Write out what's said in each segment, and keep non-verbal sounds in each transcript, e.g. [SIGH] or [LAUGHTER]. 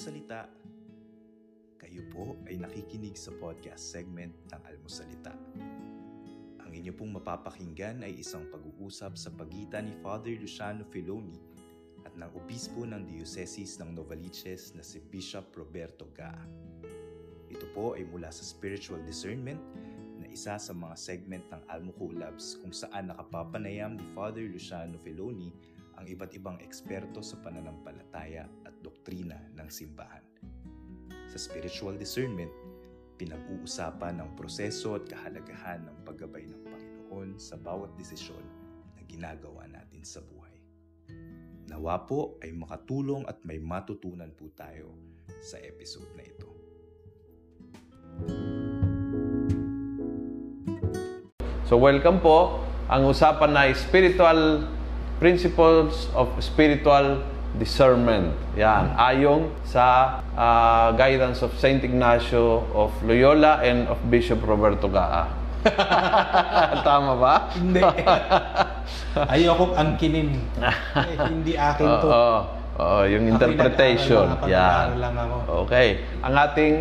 Almusalita. Kayo po ay nakikinig sa podcast segment ng Almusalita. Ang inyo pong mapapakinggan ay isang pag-uusap sa pagitan ni Father Luciano Filoni at ng obispo ng Dioceses ng Novaliches na si Bishop Roberto Gaa. Ito po ay mula sa spiritual discernment na isa sa mga segment ng Almo Collabs kung saan nakapapanayam ni Father Luciano Filoni ang iba't ibang eksperto sa pananampalataya at doktrina ng simbahan. Sa spiritual discernment, pinag-uusapan ang proseso at kahalagahan ng paggabay ng Panginoon sa bawat desisyon na ginagawa natin sa buhay. Nawa po ay makatulong at may matutunan po tayo sa episode na ito. So welcome po. Ang usapan na spiritual principles of spiritual discernment. Yan, ayong sa ah, guidance of Saint Ignacio of Loyola and of Bishop Roberto Gaa. [LAUGHS] Tama ba? Hindi. [LAUGHS] Ayoko angkinin. Eh, [LAUGHS] hindi akin Oo, to. oo, oo, yung Ako'y interpretation. nag-aaral lang, lang ako. Okay. Ang ating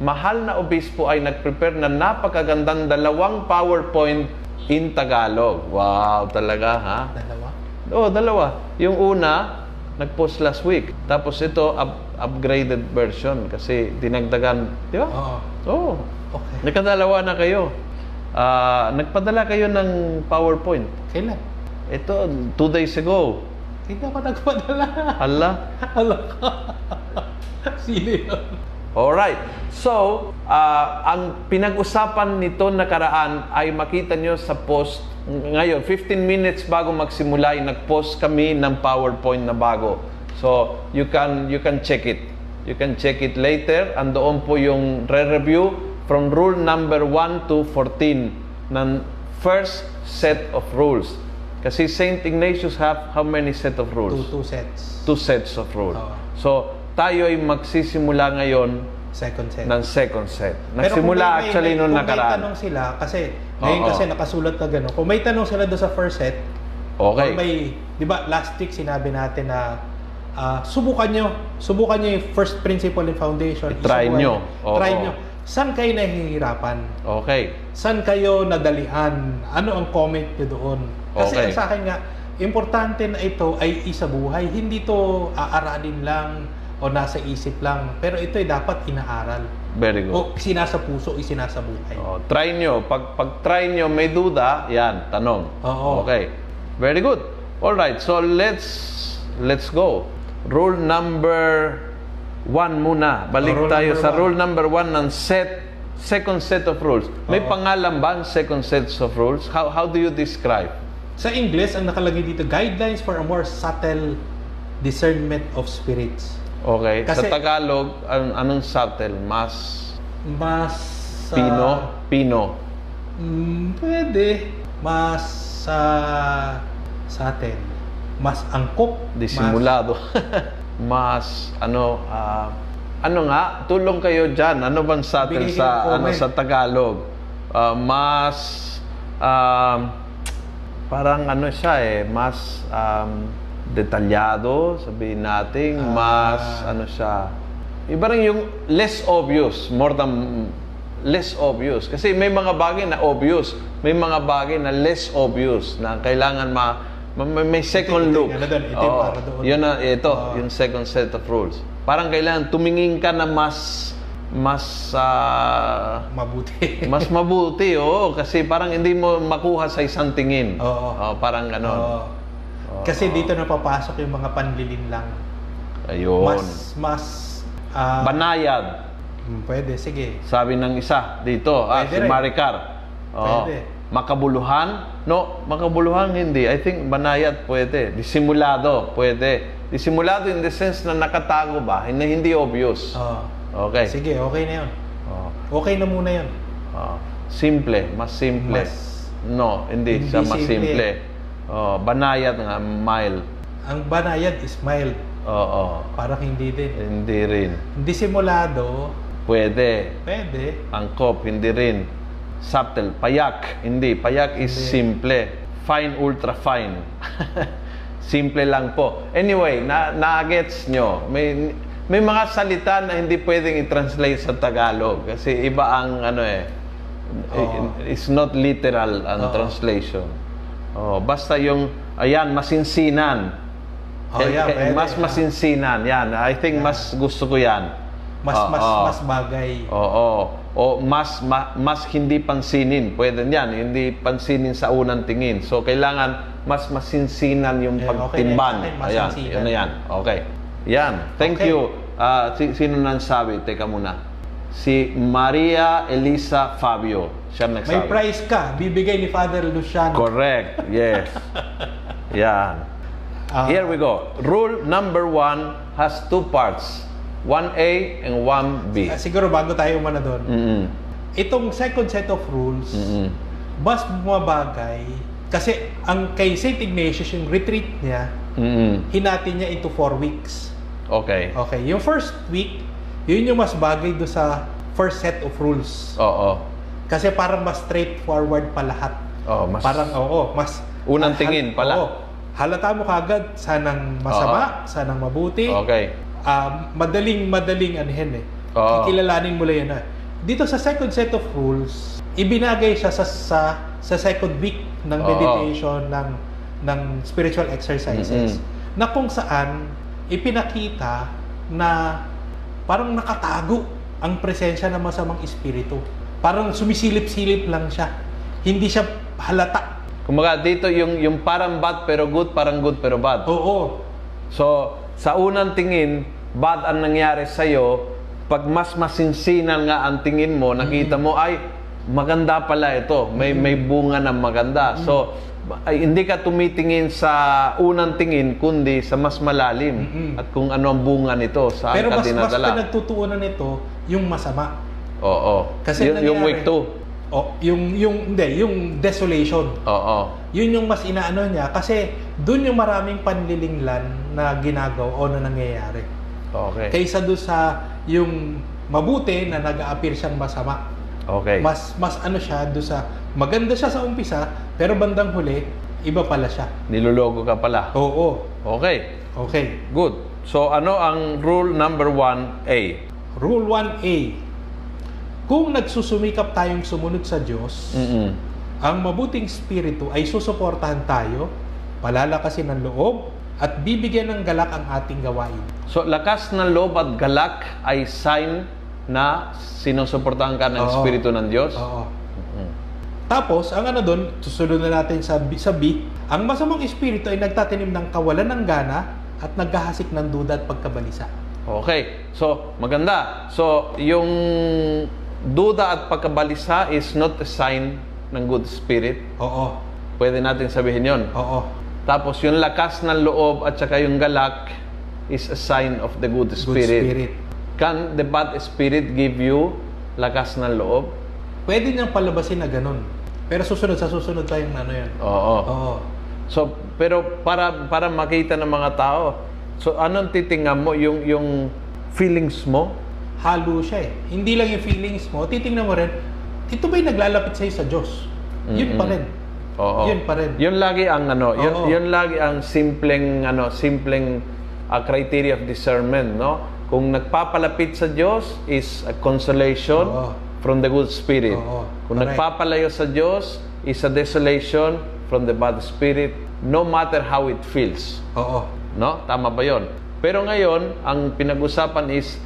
mahal na obispo ay nag-prepare na napakagandang dalawang PowerPoint in Tagalog. Wow, talaga ha? Dalawa. Oo, dalawa. Yung una, nag-post last week. Tapos ito, up- upgraded version kasi dinagdagan, di ba? Oo. Oo. Okay. Nakadalawa na kayo. Ah, nagpadala kayo ng PowerPoint. Kailan? Ito, two days ago. Hindi ako nagpadala. Hala. [LAUGHS] Hala ka. Sino yun? Alright. So, ah, ang pinag-usapan nito nakaraan ay makita nyo sa post. Ngayon, 15 minutes bago magsimula, ay nag-post kami ng PowerPoint na bago. So, you can you can check it. You can check it later. Andoon po yung re-review from rule number 1 to 14 ng first set of rules. Kasi St. Ignatius have how many set of rules? Two, two sets. two sets of rules. Oo. So, tayo ay magsisimula ngayon Second set. ng second set. Pero Nagsimula may- may- actually may- nung kung may nakaraan. tanong sila, kasi ngayon Oo. kasi nakasulat na gano'n. Kung may tanong sila doon sa first set, Okay. may, di ba last week sinabi natin na ah, subukan nyo, subukan nyo yung first principle and foundation. I-try Isubukan nyo. Oo. Try nyo. Saan kayo nahihirapan? Okay. Saan kayo nadalian? Ano ang comment nyo doon? Kasi Okay. sa akin nga, importante na ito ay isa buhay. Hindi to aaralin lang o nasa isip lang. Pero ito ay dapat inaaral. Very good. O sinasa puso, isinasa buhay. Oh, try nyo. Pag, pag try nyo, may duda, yan, tanong. Oo. Okay. Very good. All right. So, let's let's go. Rule number one muna. Balik Oh, tayo sa one. rule number one ng set second set of rules. May Oo. pangalan ba ang second sets of rules? How how do you describe? Sa English, ang nakalagay dito, Guidelines for a more subtle discernment of spirits. Okay. Kasi- sa Tagalog, an- anong subtle? Mas Mas... ah, pino? Pino. mm, pwede. Mas... ah, sa atin. Mas angkop. Disimulado. [LAUGHS] Mas, ano, ah, ano nga, tulong kayo dyan. Ano bang subtle Bigay sa, ano, sa Tagalog? Ah, mas, um, parang ano siya eh, mas um, detalyado, sabihin natin, Ah. mas, ano siya, iba rin yung less obvious, more than less obvious. Kasi may mga bagay na obvious, may mga bagay na less obvious na kailangan ma, ma- may, may second ito look. ito para doon. Yun na, ito, Oo. yung second set of rules. Parang kailangan tumingin ka na mas, mas, ah, Mabuti. [LAUGHS] mas mabuti, oo. Kasi parang hindi mo makuha sa isang tingin. Oo. Oo, parang ganon. Oo. Kasi dito na papasok yung mga panlilin lang. Ayun. Mas... Mas... ah, Banayad. mm, pwede, sige. Sabi ng isa dito, ah, si. Maricar. Oo. Pwede. Makabuluhan? No, makabuluhan hindi. I think banayad pwede. Disimulado pwede. Disimulado in the sense na nakatago ba? Na hindi obvious. Oo. Okay. Sige, okay na yun. Oo. Okay na muna yun. Oo. simple, mas simple. Mas- no, hindi, Hindi siya mas simple. simple. Oh, banayad nga, mild. Ang banayad is mild. Oo. Parang hindi din. Hindi rin. Disimulado, Pwede. pwede. Angkop, hindi rin. Subtle, payak, hindi. Payak is Hindi. simple. Fine, ultra fine. [LAUGHS] simple lang po. Anyway, na, na-gets nyo. May, may mga salita na hindi pwedeng i-translate sa Tagalog kasi iba ang ano eh Oo. it's not literal ang Oo. translation. Oh, basta yung ayan masinsinan. Oh, Eh, yeah, eh, mas masinsinan. Yan, I think Yeah. mas gusto ko yan. Mas, Oo. mas, mas bagay. Oo. O mas ma- mas hindi pansinin. Pwede yan, hindi pansinin sa unang tingin. So kailangan mas masinsinan yung Yeah, okay pagtimban. na yun, Ayan, yun na yan. Okay. Yan. Thank Okay. you. Si- sino nang sabi? Teka muna. Si Maria Elisa Fabio. Siya May nagsabi. prize ka, bibigay ni Father Luciano. Correct. Yes. [LAUGHS] yan. Ah, Here we go. Rule number one has two parts. 1A and 1B. ah, siguro bago tayo umana doon, Mm-mm. itong second set of rules, Mm-mm. mas bumabagay kasi ang kay St. Ignatius, yung retreat niya, Mm-mm. hinati niya into four weeks. Okay. Okay, yung first week, yun yung mas bagay do sa first set of rules. Oo. Kasi parang mas straightforward pa lahat. Oo, mas Parang, oo, mas... Unang tingin pala. Oo. halata mo kagad, sanang masama, sanang mabuti. Okay. Ah, madaling, madaling anihin eh. Oo. Kikilalanin mo lang yan. ah. Dito sa second set of rules, ibinagay siya sa sa, sa second week ng Oo. meditation, ng, ng spiritual exercises, Mm-mm. na kung saan ipinakita na parang nakatago ang presensya ng masamang espiritu. Parang sumisilip-silip lang siya. Hindi siya halata. Kumaga dito yung yung parang bad pero good, parang good pero bad. Oo. So, sa unang tingin, bad ang nangyari sa iyo. Pag mas masinsinan nga ang tingin mo, nakita mo ay maganda pala ito. May may bunga ng maganda. So, ay, hindi ka tumitingin sa unang tingin kundi sa mas malalim Mm-mm. at kung ano ang bunga nito saan Pero ka mas, mas dinadala. pinagtutuunan nito yung masama. Oo. Kasi yung, yung week 2. O, yung, yung, hindi, yung desolation. Oo. Yun yung mas inaano niya kasi dun yung maraming panlilinglan na ginagawa o na nangyayari. Okay. Kaysa doon sa yung mabuti na nag-a-appear siyang masama. Okay. Mas mas ano siya doon sa maganda siya sa umpisa pero bandang huli iba pala siya. Nilulogo ka pala. Oo. Okay. Okay. Good. So ano ang rule number 1A? Rule 1A. Kung nagsusumikap tayong sumunod sa Diyos, Mm-mm. ang mabuting spiritu ay susuportahan tayo, palalakasin ng loob, at bibigyan ng galak ang ating gawain. So lakas ng loob at galak ay sign na sinusuportahan ka ng Oo. Espiritu ng Diyos? Oo. Tapos, ang ano doon, susunod na natin sa, B- sa B, ang masamang espiritu ay nagtatanim ng kawalan ng gana at naghahasik ng duda at pagkabalisa. Okay. So, maganda. So, yung duda at pagkabalisa is not a sign ng good spirit. Oo. Pwede natin sabihin yon. Oo. Tapos, yung lakas ng loob at saka yung galak is a sign of the good Good spirit. spirit. Can the bad spirit give you lakas ng loob? Pwede niyang palabasin na ganun. Pero susunod, sa susunod tayong ano yan. Oo. Oo. So, pero para para makita ng mga tao, so anong titingnan mo yung yung feelings mo? Halo siya eh. Hindi lang yung feelings mo, titingnan mo rin, ito ba'y naglalapit sa'yo sa Diyos? Yun pa rin. Oo. Yun pa rin. Yun lagi ang ano, yun, Oo. yun lagi ang simpleng ano, simpleng ah, criteria of discernment, no? Kung nagpapalapit sa Diyos is a consolation Oo. from the good spirit. Oo. Kung Correct. nagpapalayo sa Diyos is a desolation from the bad spirit no matter how it feels. Oo. No? Tama ba yon? Pero ngayon, ang pinag-usapan is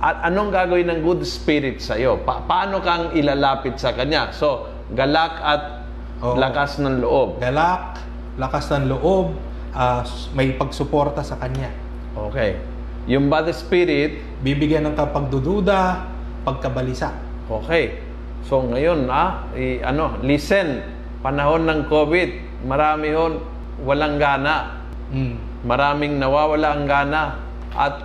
a- anong gagawin ng good spirit sa iyo? Pa- paano kang ilalapit sa kanya? So, galak at Oo. lakas ng loob. Galak, lakas ng loob, ah, may pagsuporta sa Kanya. Okay. Yung bad spirit, Bibigyan ng kapagdududa, pagkabalisa. okay. So ngayon, ah, i- ano, listen, panahon ng COVID, marami hon walang gana. Mm. Maraming nawawala ang gana at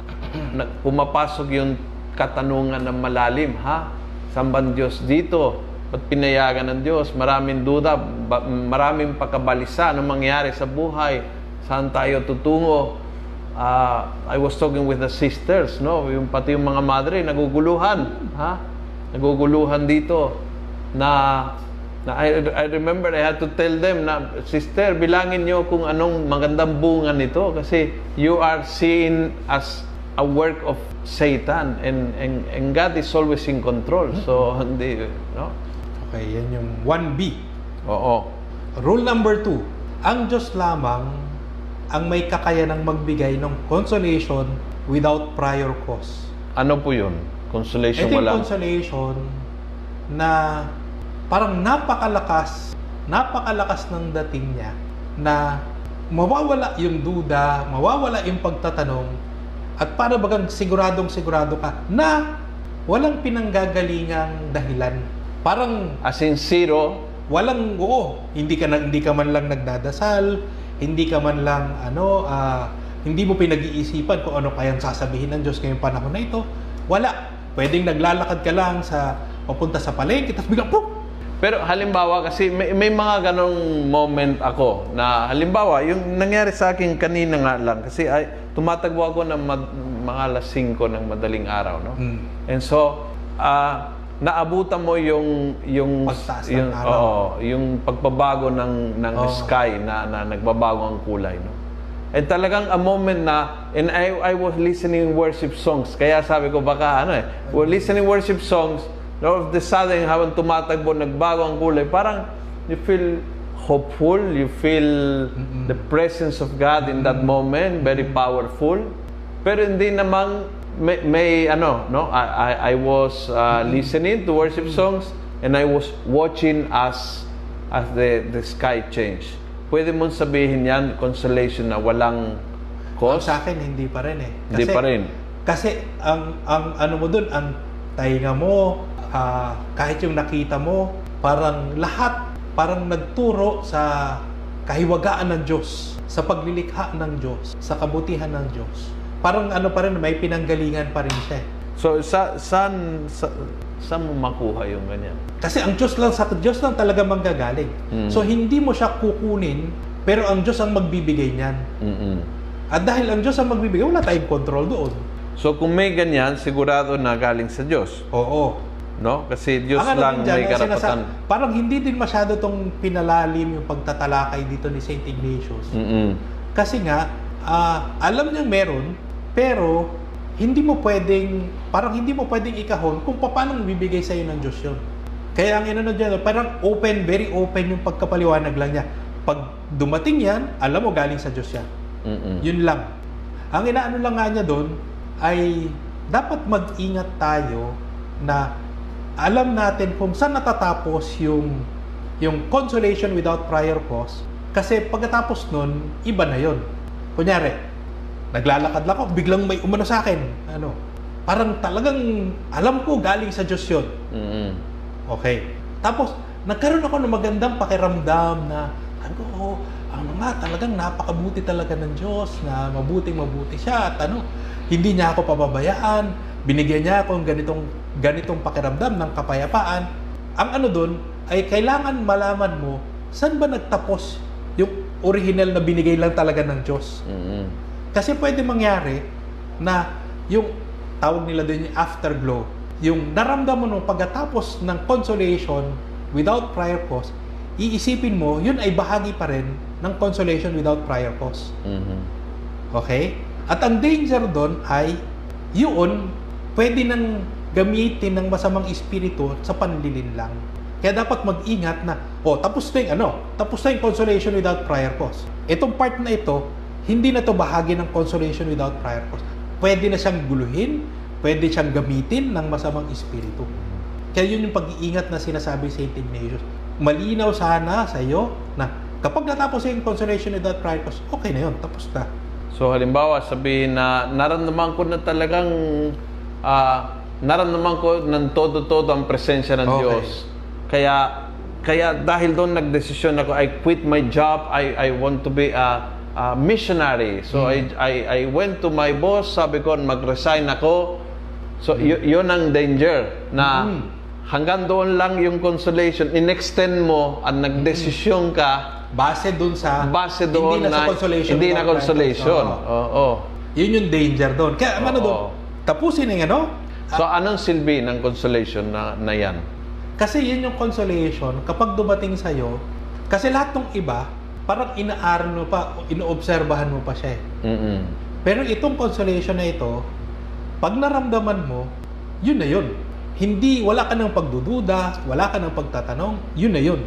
pumapasok yung katanungan ng malalim, ha? Saan ba ang Diyos dito? Ba't pinayagan ng Diyos? Maraming duda, ba- maraming pagkabalisa. Anong mangyari sa buhay? Saan tayo tutungo? Ah, I was talking with the sisters, no? Yung pati yung mga madre naguguluhan, ha? Naguguluhan dito na na I, I remember I had to tell them na sister bilangin niyo kung anong magandang bunga nito kasi you are seen as a work of Satan and and, and God is always in control. So [LAUGHS] hindi no? Okay, yan yung 1B. Oo. Rule number 2. Ang Diyos lamang ang may kakayanang magbigay ng consolation without prior cause. Ano po 'yun? Consolation Ito wala. consolation na parang napakalakas, napakalakas ng dating niya na mawawala yung duda, mawawala yung pagtatanong, at para bagang siguradong sigurado ka na walang pinanggagalingang dahilan. Parang As in zero, walang oo, hindi ka na, hindi ka man lang nagdadasal, hindi ka man lang ano ah, hindi mo pinag-iisipan kung ano kayang sasabihin ng Diyos ngayong panahon na ito. Wala. Pwedeng naglalakad ka lang sa papunta sa palengke tapos biglang pum, Pero halimbawa kasi may, may mga ganong moment ako na halimbawa yung nangyari sa akin kanina nga lang kasi ay tumatagbo ako ng mad- mga alas 5 ng madaling araw no. Mm. And so ah naabutan mo yung yung Pagtaas ng yung, araw. oo, yung pagbabago ng ng Oo. sky na, na nagbabago ang kulay no. And talagang a moment na and I I was listening worship songs kaya sabi ko baka ano eh we're listening worship songs all of the sudden habang tumatagbo nagbago ang kulay parang you feel hopeful you feel the presence of God in that moment very powerful. Pero hindi namang may, may ano no? I I, I was uh, listening to worship songs and I was watching as as the the sky changed. Pwede mong sabihin yan consolation na walang Ang cause sa akin hindi pa rin eh. Hindi pa rin. Kasi ang ang ano mo doon, ang tainga mo, ah, kahit yung nakita mo, parang lahat parang nagturo sa kahiwagaan ng Diyos, sa paglilikha ng Diyos, sa kabutihan ng Diyos. Parang ano pa rin, may pinanggalingan pa rin siya. so sa saan sa, saan mo makuha yung ganyan Kasi ang Diyos lang sa Diyos lang talaga manggagaling. Mm. So hindi mo siya kukunin, pero ang Diyos ang magbibigay niyan. Mm-mm. At dahil ang Diyos ang magbibigay, wala tayong control doon. So kung may ganyan, sigurado na galing sa Diyos. Oo. No? Kasi Diyos Ang ano lang dyan, may sinasa- karapatan. parang hindi din masyado tong pinalalim yung pagtatalakay dito ni St. Ignatius. Mm-mm. Kasi nga, ah, alam niyang meron, pero hindi mo pwedeng, parang hindi mo pwedeng ikahon kung paano bibigay sa'yo ng Diyos yun. Kaya ang inano dyan, parang open, very open yung pagkapaliwanag lang niya. Pag dumating yan, alam mo galing sa Diyos yan. Mm-mm. Yun lang. Ang inaano lang nga niya doon ay dapat mag-ingat tayo na alam natin kung saan natatapos yung yung consolation without prior cause kasi pagkatapos nun, iba na yon. Kunyari, naglalakad lang ako, biglang may umano sa akin. Ano? Parang talagang alam ko galing sa Diyos yun. Mm-mm. Okay. Tapos, nagkaroon ako ng magandang pakiramdam na, sabi ko, oh, ano nga, talagang napakabuti talaga ng Diyos, na mabuting mabuti siya, at ano, hindi niya ako pababayaan, binigyan niya ako ng ganitong, ganitong pakiramdam ng kapayapaan. Ang ano doon, ay kailangan malaman mo, saan ba nagtapos yung original na binigay lang talaga ng Diyos? Mm-mm. Kasi pwede mangyari na yung tawag nila doon yung afterglow, yung naramdaman mo pagkatapos ng consolation without prior cause, iisipin mo, yun ay bahagi pa rin ng consolation without prior cause. Mhm. Okay? At ang danger doon ay yun, pwede nang gamitin ng masamang espiritu sa panlilin lang. Kaya dapat mag-ingat na, oh, tapos na yung ano, tapos na yung consolation without prior cause. Itong part na ito, hindi na to bahagi ng consolation without prior cause. Pwede na siyang guluhin, pwede siyang gamitin ng masamang espiritu. Kaya yun yung pag-iingat na sinasabi sa St. Ignatius. Malinaw sana sa iyo na kapag natapos yung consolation without prior cause, okay na yun, tapos na. So halimbawa, sabihin na naramdaman ko na talagang ah, naramdaman ko ng todo-todo ang presensya ng Okay. Diyos. Kaya kaya dahil doon nagdesisyon ako, I quit my job, I I want to be a, a missionary. So I, I I went to my boss, sabi ko mag-resign ako. So y- yun ang danger na Mm. hanggang doon lang yung consolation, in-extend mo at nagdesisyon ka Base dun sa base doon hindi na, na, sa consolation. hindi na consolation. Oo. Oo. Yun yung danger doon. Kaya ano Oo. doon, tapusin yung ano. So anong silbi ng consolation na, na yan? Kasi yun yung consolation kapag dumating sa'yo, kasi lahat ng iba, parang inaaral mo pa, inoobserbahan mo pa siya eh. Mm-mm. Pero itong consolation na ito, pag naramdaman mo, yun na yun. Hindi, wala ka ng pagdududa, wala ka ng pagtatanong, yun na yun.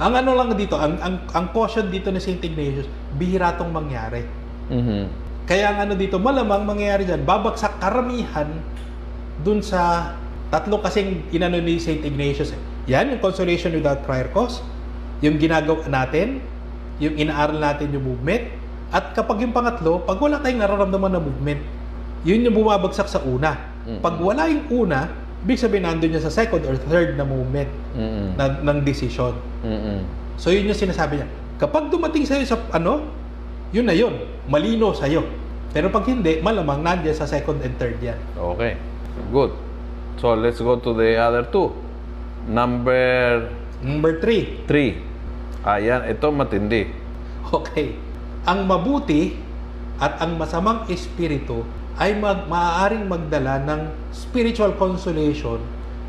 Ang ano lang dito, ang, ang, ang caution dito ni St. Ignatius, bihira tong mangyari. Mhm. Kaya ang ano dito, malamang mangyayari dyan, babagsak karamihan dun sa tatlo kasing inano ni St. Ignatius. eh. Yan, yung consolation without prior cause, yung ginagawa natin, yung inaaral natin yung movement, at kapag yung pangatlo, pag wala tayong nararamdaman na movement, yun yung bumabagsak sa una. Pag wala yung una, ibig sabihin nandun niya sa second or third na movement Mhm. na, ng decision. Mhm. So yun yung sinasabi niya. Kapag dumating sa'yo sa ano, yun na yun. Malino sa'yo. Pero pag hindi, malamang nandiyan sa second and third yan. Okay, good. So let's go to the other two. Number Number three, three. Ayan, ito matindi. okay. Ang mabuti at ang masamang espiritu ay mag, maaaring magdala ng spiritual consolation,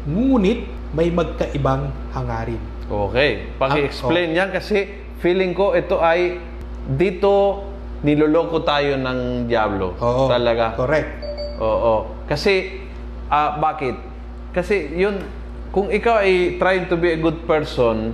ngunit may magkaibang hangarin. Okay, paki-explain Ah, yan kasi feeling ko ito ay dito niloloko tayo ng Diablo. Oo, Talaga. Correct. Oo. Kasi, ah, bakit? Kasi yun, kung ikaw ay trying to be a good person,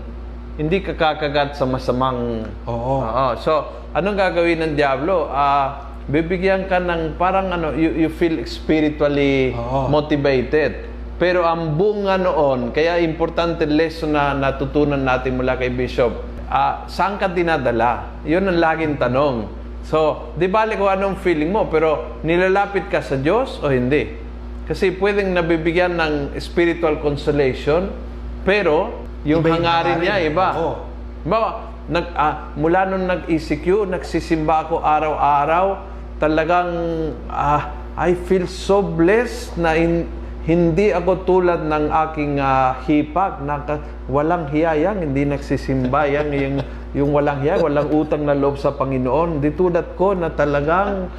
hindi ka kakagat sa masamang... Oo. Oo. So, anong gagawin ng Diablo? Ah, bibigyan ka ng parang ano, you, you feel spiritually Oo. motivated. Pero ang bunga noon, kaya importante lesson na natutunan natin mula kay Bishop, ah, saan ka dinadala? Yun ang laging tanong. So, di bali kung anong feeling mo, pero nilalapit ka sa Diyos o hindi? Kasi pwedeng nabibigyan ng spiritual consolation, pero yung Iba hangarin niya, iba. Oo. Bawa, nag, ah, mula nung nag-ECQ, nagsisimba ako araw-araw, talagang ah, I feel so blessed na in- hindi ako tulad ng aking ah, hipag na ka- walang hiyayang, hindi nagsisimba yan, yung, yung walang hiya, walang utang na loob sa Panginoon. Di tulad ko na talagang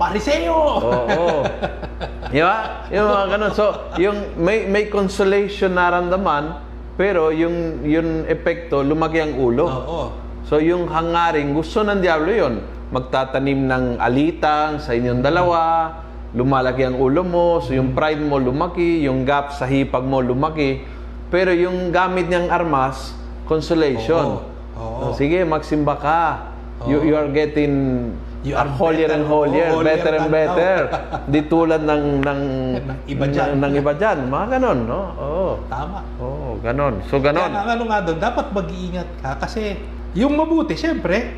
Pariseo! Oo. [LAUGHS] Di ba? Yung mga ganun. So, yung may, may consolation naramdaman, pero yung, yung epekto, lumaki ang ulo. Oo. So, yung hangaring, gusto ng Diablo yon Magtatanim ng alitang sa inyong dalawa, lumalaki ang ulo mo, so yung pride mo lumaki, yung gap sa hipag mo lumaki. Pero yung gamit niyang armas, consolation. Oo. Oo. So, sige, magsimba ka. You, you are getting You uh, are holier and holier, Oo, holier better and better. Di tulad ng ng Ng iba dyan. ng, ng iba dyan. Mga ganon, no? Oo. Tama. Oo, ganon. So, Kaya ganon. ang ano nga doon, dapat mag-iingat ka kasi yung mabuti, syempre,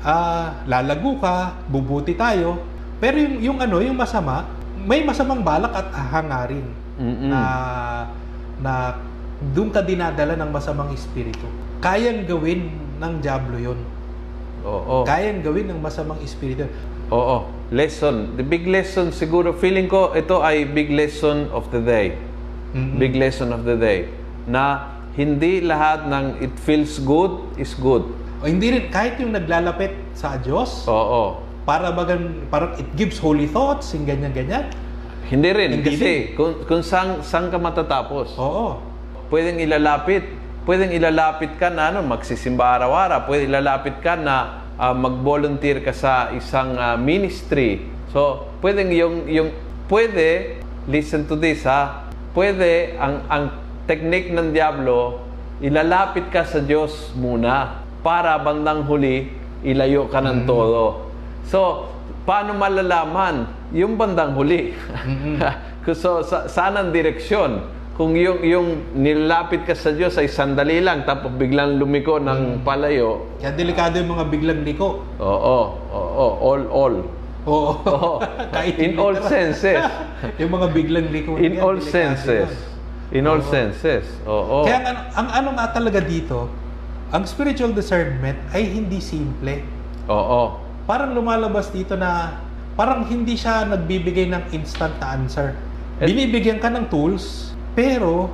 ah, lalago ka, bubuti tayo. Pero yung, yung ano, yung masama, may masamang balak at hangarin Mm-mm. na na doon ka dinadala ng masamang espiritu. Kayang gawin ng Diablo yon. Oo. Kayang gawin ng masamang espiritu. Oo. Lesson. The big lesson siguro, feeling ko ito ay big lesson of the day. Mm-mm. Big lesson of the day. Na hindi lahat ng it feels good is good. O hindi rin, kahit yung naglalapit sa Diyos, Oo. para bagan, parang it gives holy thoughts, yung ganyan-ganyan. Hindi rin. Hindi kasi kung, kung saan, saan ka matatapos. Oo. Pwedeng ilalapit. Pwedeng ilalapit ka na ano, magsisimba araw-araw. Pwedeng ilalapit ka na ah, mag-volunteer ka sa isang ah, ministry. So, pwedeng yung, yung, pwede, listen to this ha, pwede, ang, ang technique ng Diablo, ilalapit ka sa Diyos muna para bandang huli, ilayo ka ng todo. So, paano malalaman? Yung bandang huli. [LAUGHS] so, sa, saan ang direksyon? Kung yung, yung nilapit ka sa Diyos ay sandali lang, tapos biglang lumiko ng palayo, Kaya delikado yung mga biglang liko. oo, oo, all, all. Oo. Oo. [LAUGHS] In all senses. [LAUGHS] yung mga biglang liko. In yan, all senses. yun. In all Oo. senses. Oo. Kaya ang, ang ano nga talaga dito, ang spiritual discernment ay hindi simple. Oo. Parang lumalabas dito na parang hindi siya nagbibigay ng instant na answer. Et- Binibigyan ka ng tools, pero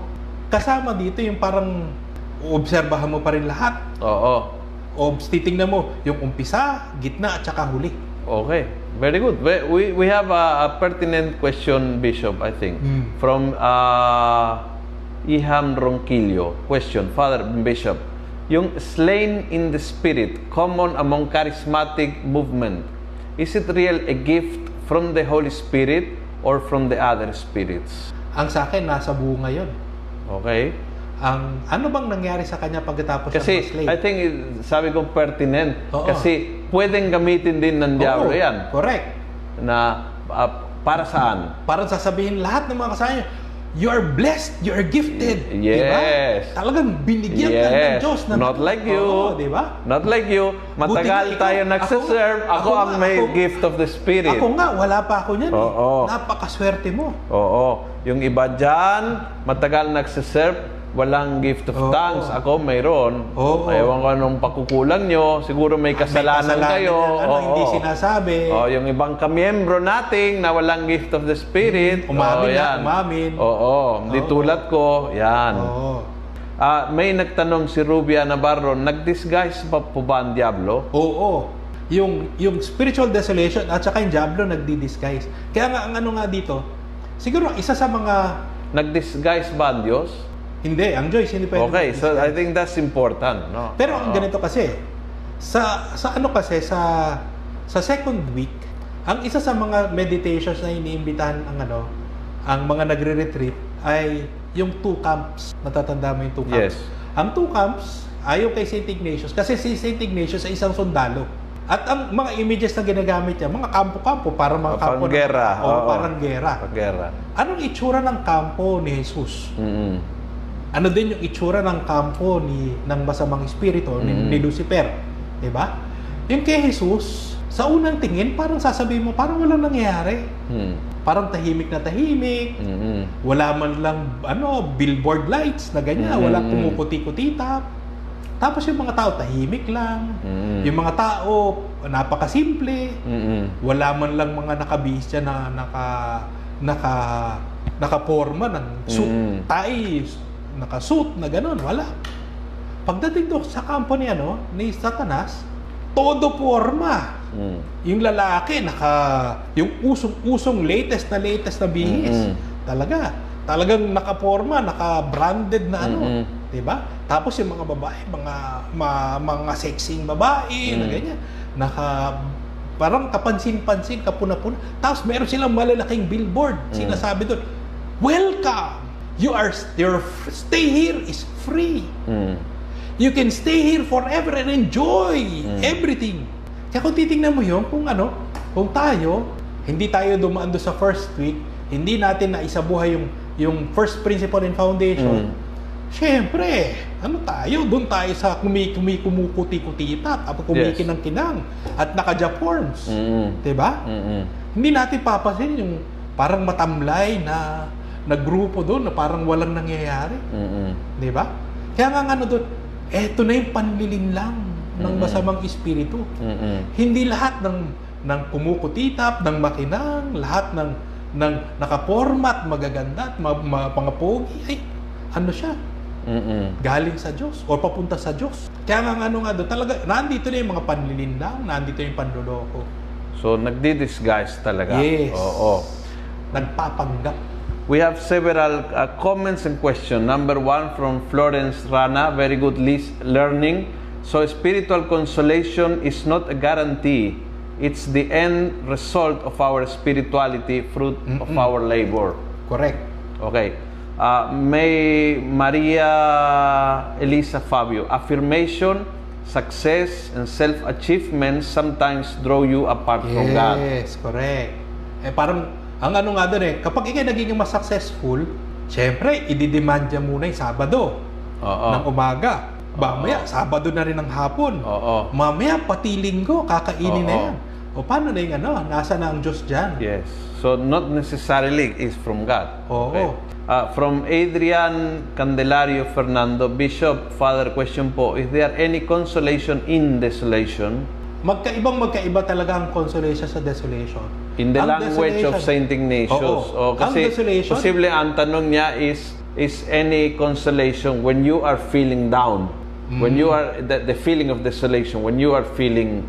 kasama dito yung parang obserbahan mo pa rin lahat. Oo. O titingnan mo yung umpisa, gitna, at saka huli. Okay. Very good. We, we, we have a, a pertinent question, Bishop, I think. Mm. From uh, Iham Ronquillo. Question, Father Bishop. Yung slain in the spirit, common among charismatic movement, is it real a gift from the Holy Spirit or from the other spirits? Ang sa akin, nasa bunga yun. Okay? Ang, ano bang nangyari sa kanya pagkatapos Kasi ma-slay? I think sabi ko pertinent Oo. kasi pwedeng gamitin din ng diablo Oo, yan Correct. na ah, para saan? Parang sasabihin lahat ng mga kasama you are blessed, you are gifted. Yes. Diba? Talagang binigyan ka ng Yes. Diyos. ng- Not like you. Oo, di ba? Not like you. Matagal ikaw, tayo ako- nagsiserve. Ako, ako ang nga, may ako- gift of the Spirit. Ako nga, wala pa ako niyan Oo. eh. Napakaswerte mo. Oo. Yung iba dyan, matagal nagsiserve, walang gift of Oo. tongues. Ako, mayroon. Oo. Ewan ko anong pakukulang nyo. Siguro may kasalanan, May kasalanan kayo. yan, ano, Oo. hindi sinasabi. Oh, yung ibang kamiyembro nating na walang gift of the Spirit. Mm, umamin oo, na, yan. umamin. Oo. Hindi Oo. tulad ko. Yan. Oo. Ah, may nagtanong si Rubia Navarro, nag-disguise pa po ba ang Diablo? Oo. Yung, yung spiritual desolation at saka yung Diablo nagdi-disguise. Kaya nga, ang ano nga dito, siguro isa sa mga, Nag-disguise ba ang Diyos? Hindi, ang Joyce, hindi pwede Okay, so. I think that's important, no? Pero ang ganito kasi, sa sa ano kasi sa sa second week, ang isa sa mga meditations na iniimbitahan ang ano, ang mga nagre-retreat ay yung two camps. Natatanda mo yung two camps? Yes. Ang two camps ayaw kay St. Ignatius kasi si St. Ignatius ay isang sundalo. At ang mga images na ginagamit niya, mga kampo-kampo, para mga Oh, kampo panggera, oo. parang gera. Pagkera. Anong itsura ng kampo ni Jesus? Mm-mm. Ano din yung itsura ng kampo ni ng masamang espiritu ni, Mm. ni Lucifer, 'di ba? Yung kay Jesus, sa unang tingin parang sasabihin mo parang walang nangyayari. Mm. Parang tahimik na tahimik. Mm-mm. Wala man lang ano, billboard lights na ganyan, Mm. walang kumukuti-kutitap. Tapos yung mga tao tahimik lang. Mm. Yung mga tao napakasimple. Mm-mm. Wala man lang mga nakabihis na naka naka nakaporma ng suit, Mm. tie, naka-suit na gano'n, wala. Pagdating doon sa kampo ni ano, ni Satanas, todo porma. Mm. Yung lalaki naka yung usong-usong latest na latest na bihis. Mm-mm. Talaga. Talagang naka-porma, naka-branded na ano, Mm-mm. 'di ba? Tapos yung mga babae, mga ma- mga sexing babae na Mm. ganyan, naka parang kapansin-pansin, kapuna-puna. Tapos meron silang malalaking billboard. Mm. Sinasabi doon, "Welcome. You are your stay here is free. Mm. You can stay here forever and enjoy Mm. everything." Kaya kung titingnan mo yun, kung ano, kung tayo, hindi tayo dumaan doon sa first week, hindi natin na isabuhay yung yung first principle and foundation, Mm. Siyempre, ano tayo? Doon tayo sa kumi, kumi, kumukuti-kutita, tapos kumikinang-kinang, at naka-Japorms. Mm. Diba? Mm-mm. Hindi natin papasin yung parang matamlay na na grupo doon na parang walang nangyayari. Mm-mm. Di ba? Kaya nga ano doon, eto na yung panlilinlang ng masamang espiritu. Mm-mm. Hindi lahat ng ng kumukutitap, ng makinang, lahat ng ng nakapormat, magaganda at ma, ma, mga pogi, ay ano siya, Mm-mm. galing sa Diyos o papunta sa Diyos. Kaya nga ano nga doon, talaga, nandito na yung mga panlilinlang, nandito yung panloloko. So, nagdi-disguise talaga. Yes. Oo. Nagpapanggap. We have several uh, comments and questions. Number one from Florence Rana, very good learning. So spiritual consolation is not a guarantee. It's the end result of our spirituality, fruit of our labor. Correct. Okay. Uh, may Maria Elisa Fabio, affirmation, success, and self-achievement sometimes draw you apart from God. Yes, correct. Eh parang, ang ano nga doon eh, kapag ikay nagiging mas successful, syempre, ididemand niya muna yung Sabado Oo. ng umaga. Mamaya, Sabado na rin ng hapon. Oo. Mamaya, pati linggo, kakainin na Oo. yan. O paano na yung ano, nasa na ang Diyos dyan? Yes. So not necessarily is from God. Oo. Uh, from Adrian Candelario Fernando, Bishop, Father, question po, is there any consolation in desolation? Magkaibang magkaiba talaga ang consolation sa desolation. In the Ang language of Saint Ignatius. Oo. O, Ang kasi desolation- posible ang tanong niya is, is any consolation when you are feeling down? When you Mm. are, the, the feeling of desolation, when you are feeling,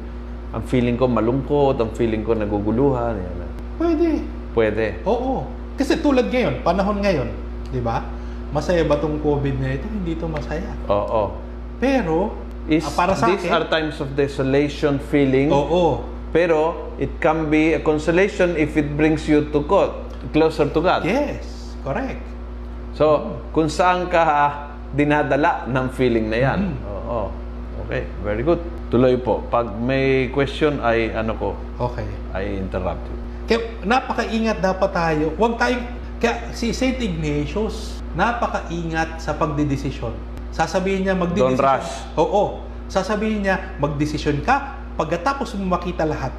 ang feeling ko malungkot, ang feeling ko naguguluhan, yan. Pwede. Pwede. Oo. Kasi tulad ngayon, panahon ngayon, di ba? Masaya ba tong COVID na ito? Hindi ito masaya. Oo. Pero, Is, ah, para sa these akin, are times of desolation feeling, oo. Pero it can be a consolation if it brings you to God, closer to God. Yes, correct. So, kung saan ka dinadala ng feeling na yan. Mm. Oo. Okay, very good. Tuloy po. Pag may question ay ano ko, Okay. I interrupt you. Kaya napakaingat dapat tayo. Huwag tayong... Kaya si St. Ignatius, napakaingat sa pagdidesisyon. Sasabihin niya magdidesisyon. Don't rush. Oo. Sasabihin niya magdesisyon ka pagkatapos mo makita lahat.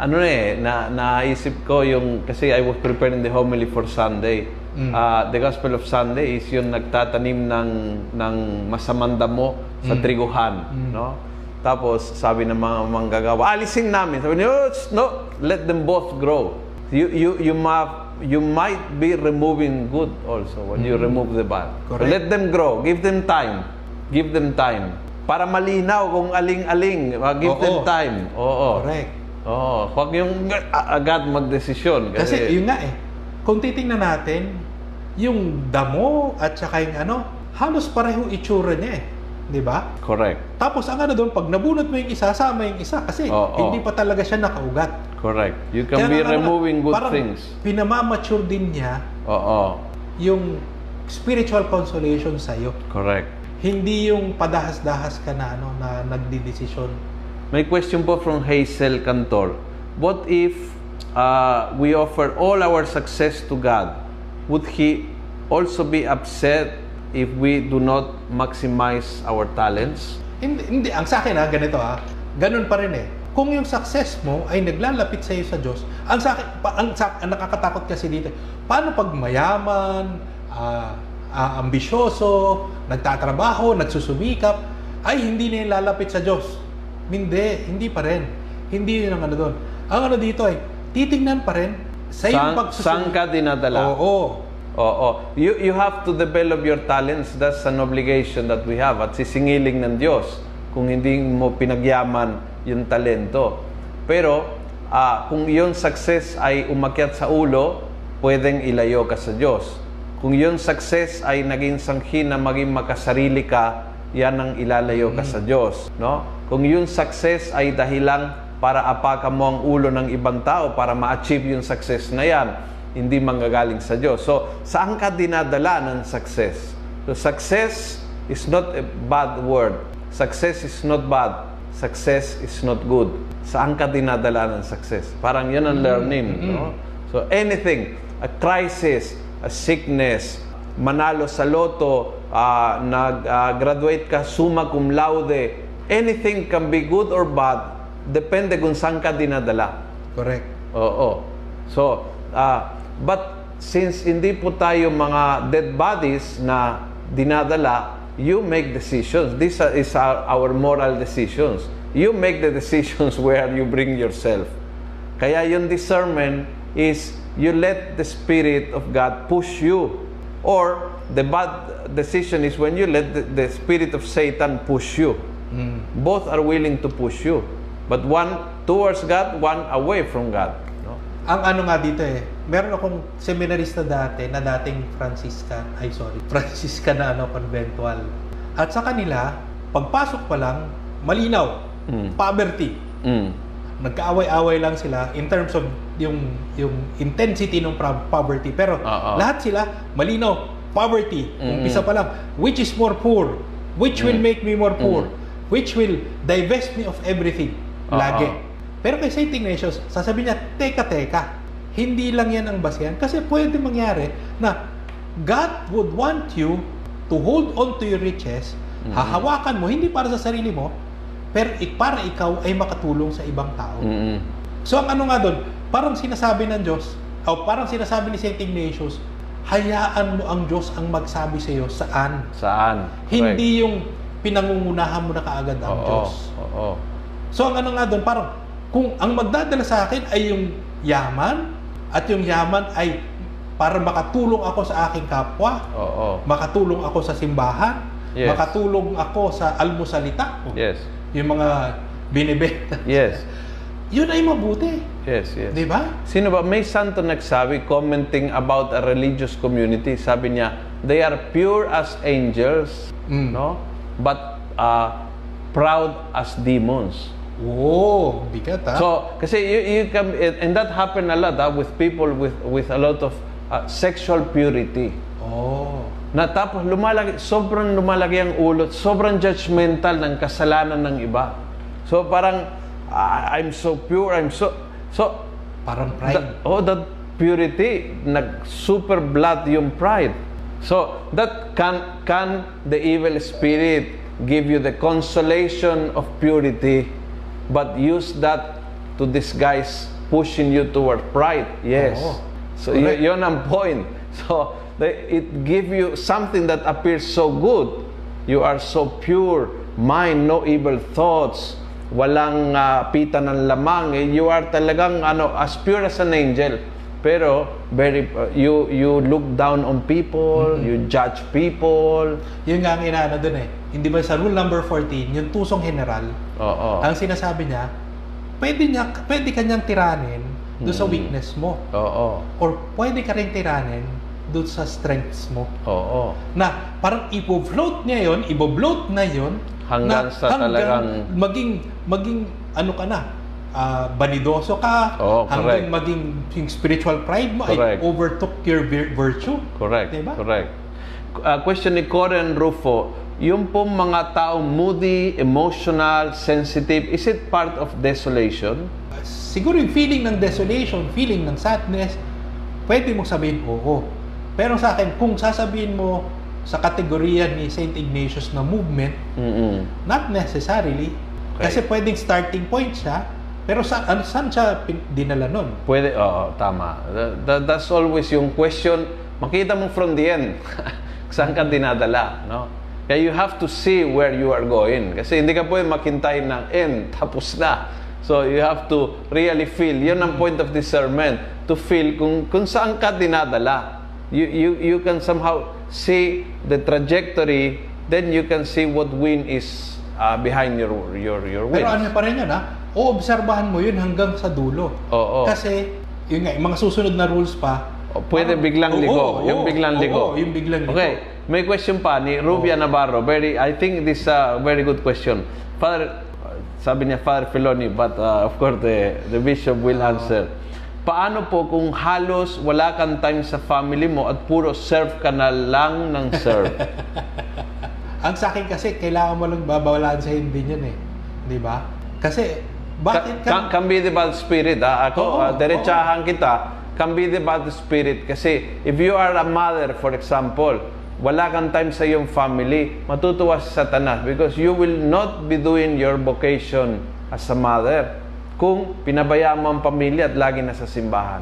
Ano na eh, na, naisip ko yung, kasi I was preparing the homily for Sunday. Mm. Ah, the Gospel of Sunday is yung nagtatanim ng, ng masamang damo sa Mm. triguhan. No? Tapos sabi ng mga manggagawa, alisin namin. Sabi niya, "Oh, no, let them both grow. You, you, you, ma, you might be removing good also when you remove the bad. So Mm. Correct. let them grow. Give them time. Give them time. Para malinaw kung aling-aling. Uh, give Oo. them time. Oo. Correct. Oo. Huwag yung agad magdesisyon. Kasi Kasi, yun nga eh. Kung titingnan natin, yung damo at saka yung ano, halos pareho itsura niya eh. Di ba? correct. Tapos ang ano doon, pag nabunot mo yung isa, sama yung isa. Kasi Oo. hindi pa talaga siya nakaugat. Correct. You can Kaya be nga, ano, removing good parang things. pinamamature din niya Oo. yung spiritual consolation sa'yo. Correct. Hindi yung padahas-dahas ka na, ano, na nagdidesisyon. May question po from Hazel Cantor. What if uh, we offer all our success to God? Would He also be upset if we do not maximize our talents? Hindi, hindi. Ang sa akin ha, ganito ha, ganun pa rin eh. Kung yung success mo ay naglalapit sa iyo sa Diyos, ang sa akin, pa, ang, sa, ang nakakatakot kasi dito, paano pag mayaman, ah, ah, ambisyoso, nagtatrabaho, nagsusumikap, ay hindi na yung lalapit sa Diyos. Hindi, hindi pa rin. Hindi yun ang ano doon. Ang ano dito ay, titingnan pa rin sa iyong Saan, pagsusum- saan ka dinadala? Oo. Oo. You, you have to develop your talents. That's an obligation that we have. At sisingiling ng Diyos kung hindi mo pinagyaman yung talento. Pero ah, kung yung success ay umakyat sa ulo, pwedeng ilayo ka sa Diyos. Kung yung success ay naging sanghi na maging makasarili ka, yan ang ilalayo ka sa Diyos. No? Kung yung success ay dahilang para apakan mo ang ulo ng ibang tao para ma-achieve yung success na yan, hindi manggagaling sa Diyos. So, saan ka dinadala ng success? So, success is not a bad word. Success is not bad. Success is not good. Saan ka dinadala ng success? Parang yun ang learning. No? So, anything, a crisis, sickness, manalo sa loto, ah, nag-graduate ka summa cum laude, anything can be good or bad, depende kung saan ka dinadala. Correct. Oo. So, ah, but since hindi po tayo mga dead bodies na dinadala, you make decisions. This is our, our moral decisions. You make the decisions [LAUGHS] where you bring yourself. Kaya yung discernment is you let the Spirit of God push you. Or the bad decision is when you let the, the Spirit of Satan push you. Both are willing to push you. But one towards God, one away from God. No? Ang ano nga dito eh, meron akong seminarista dati na dating Franciscan, ay sorry, [LAUGHS] Franciscan na ano, conventual. At sa kanila, pagpasok pa lang, malinaw, Mm. poverty. Mm. Nagkaaway-away lang sila in terms of yung yung intensity ng poverty. Pero Oo. lahat sila malinaw, poverty. Mm. Umpisa pa lang, which is more poor? Which will Mm. make me more poor? Which will divest me of everything? Oo. Lagi. Pero kay St. Ignatius, sasabihin niya, teka, teka, hindi lang yan ang basihan. Kasi pwede mangyari na God would want you to hold on to your riches, hahawakan mo, hindi para sa sarili mo, pero para ikaw ay makatulong sa ibang tao. Mm-mm. So ang ano nga doon, parang sinasabi ng Diyos, o parang sinasabi ni St. Ignatius, hayaan mo ang Diyos ang magsabi sa iyo saan. Saan? Hindi yung pinangungunahan mo na kaagad ang Oo. Diyos. Oo. So ang ano nga doon, parang kung ang magdadala sa akin ay yung yaman, at yung yaman ay para makatulong ako sa aking kapwa, Oo. makatulong ako sa simbahan, Yes. makatulong ako sa almusalita, Yes. yung mga binibenta. Yes. Yun ay mabuti. Yes, yes. Di ba? Sino ba? May santo nagsabi, commenting about a religious community, sabi niya, they are pure as angels, Mm. no? But uh, proud as demons. Oh, bigat ha? So, kasi you, you can, and that happen a lot ah, with people with with a lot of ah, sexual purity. oh. Na tapos lumalaki, sobrang lumalaki ang ulot, sobrang judgmental ng kasalanan ng iba. So parang, ah, I'm so pure, I'm so, so, Parang pride. that, oh, that purity, nag super blood yung pride. So that can can the evil spirit give you the consolation of purity, but use that to disguise pushing you toward pride. Yes. Oo. So y- yun ang point. So they, it give you something that appears so good. You are so pure, mind, no evil thoughts, walang ah, pita ng lamang. Eh, You are talagang ano, as pure as an angel. Pero very uh, you you look down on people, you judge people. Yun nga ang inaano dun eh. Hindi ba sa rule number 14, yung tusong general, Oo. ang sinasabi niya, pwede, niya, pwede kanyang tiranin doon sa weakness mo. Oo. Or pwede ka rin tiranin doon sa strengths mo. Oo. Na parang ipo-float niya yon, ibo-bloat na yon Hanggang sa talagang- maging maging ano ka na, ah, banidoso ka, hanggang correct. maging yung spiritual pride mo Correct. ay overtook your vir- virtue. Correct. Diba? Correct. Uh, question ni Coren Rufo, yung pong mga taong moody, emotional, sensitive, is it part of desolation? Siguro yung feeling ng desolation, feeling ng sadness, pwede mong sabihin oo. Pero sa akin, kung sasabihin mo sa kategorya ni St. Ignatius na movement, Mm-mm. not necessarily. Okay. Kasi pwedeng starting point siya, pero sa, ano, saan siya dinala nun? Pwede, oo, tama. That, that- that's always yung question. Makita mo from the end. [LAUGHS] Saan ka dinadala, no? Kaya you have to see where you are going. Kasi hindi ka pwede makintay ng end, [LAUGHS] tapos na. So you have to really feel. Yun ang point of discernment. To feel kung, kung saan ka dinadala. You, you, you can somehow see the trajectory, then you can see what wind is uh, behind your, your, your Pero winds. ano pa rin yun ha? Oobserbahan mo yun hanggang sa dulo. Oo. Kasi, yun nga, yung mga susunod na rules pa, O pwede parang- biglang Oo, ligo. oo, yung biglang oo, ligo. yung biglang ligo. Okay. May question pa ni Rubia Navarro. Very, I think this is a very good question. Father, sabi niya Father Filoni, but uh, of course the, the bishop will answer. Paano po kung halos wala kang time sa family mo at puro serve ka na lang ng serve? [LAUGHS] Ang sa akin kasi, kailangan mo lang babalansahin din yun eh. Di ba? Kasi, bakit Ka- ka... can be the bad spirit. Ah. Ako, Oo, ah, diretsahan kita, can be the bad spirit. Kasi if you are a mother, for example, wala kang time sa iyong family, matutuwa si Satanas because you will not be doing your vocation as a mother kung pinabayaan mo ang pamilya at lagi nasa simbahan.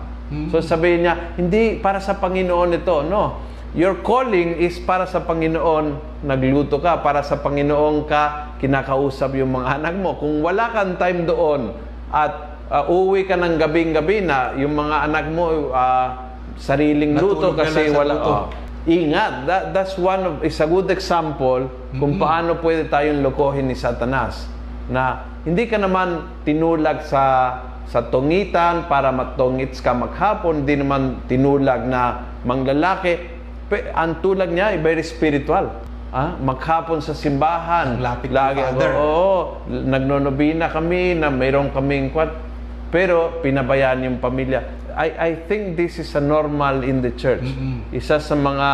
So sabihin niya, hindi para sa Panginoon ito. No. Your calling is para sa Panginoon, nagluto ka, para sa Panginoon ka, kinakausap yung mga anak mo. Kung wala kang time doon at uh, uwi ka ng gabing-gabi na yung mga anak mo uh, sariling luto Natulog ka kasi wala... luto. oh. ingat, that, that's one of, is a good example kung paano pwede tayong lokohin ni Satanas na hindi ka naman tinulag sa sa tungitan para matungits ka maghapon, hindi naman tinulag na manglalaki. Pe, ang tulag niya ay very spiritual. Ah, maghapon sa simbahan. Lapit Lagi ako, oo, nagnonobina kami na mayroon kaming kwat. Pero pinabayaan yung pamilya. I, I think this is a normal in the church. Isa sa mga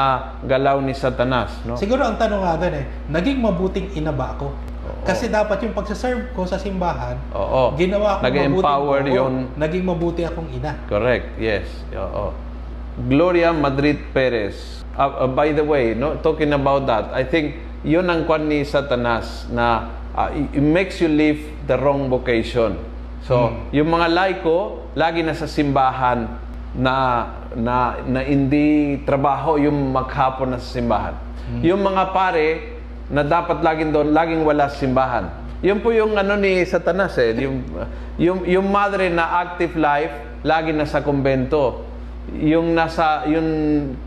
galaw ni Satanas. No? Siguro ang tanong nga doon eh, naging mabuting ina ba ako? Kasi dapat yung pagsaserve ko sa simbahan, Oo. ginawa ko Nag-empower mabuting, oo, yun. naging mabuti akong ina. Correct, yes. Oo. Gloria Madrid Perez. Uh, uh, by the way, no, talking about that, I think yun ang kwan ni Satanas na uh, it makes you live the wrong vocation. So, yung mga laiko, lagi na sa simbahan na na na hindi trabaho yung maghapon na sa simbahan. Yung mga pare na dapat laging doon, laging wala simbahan. Yun po yung ano ni Satanas eh, yung yung yung madre na active life, lagi na sa kumbento. Yung nasa yung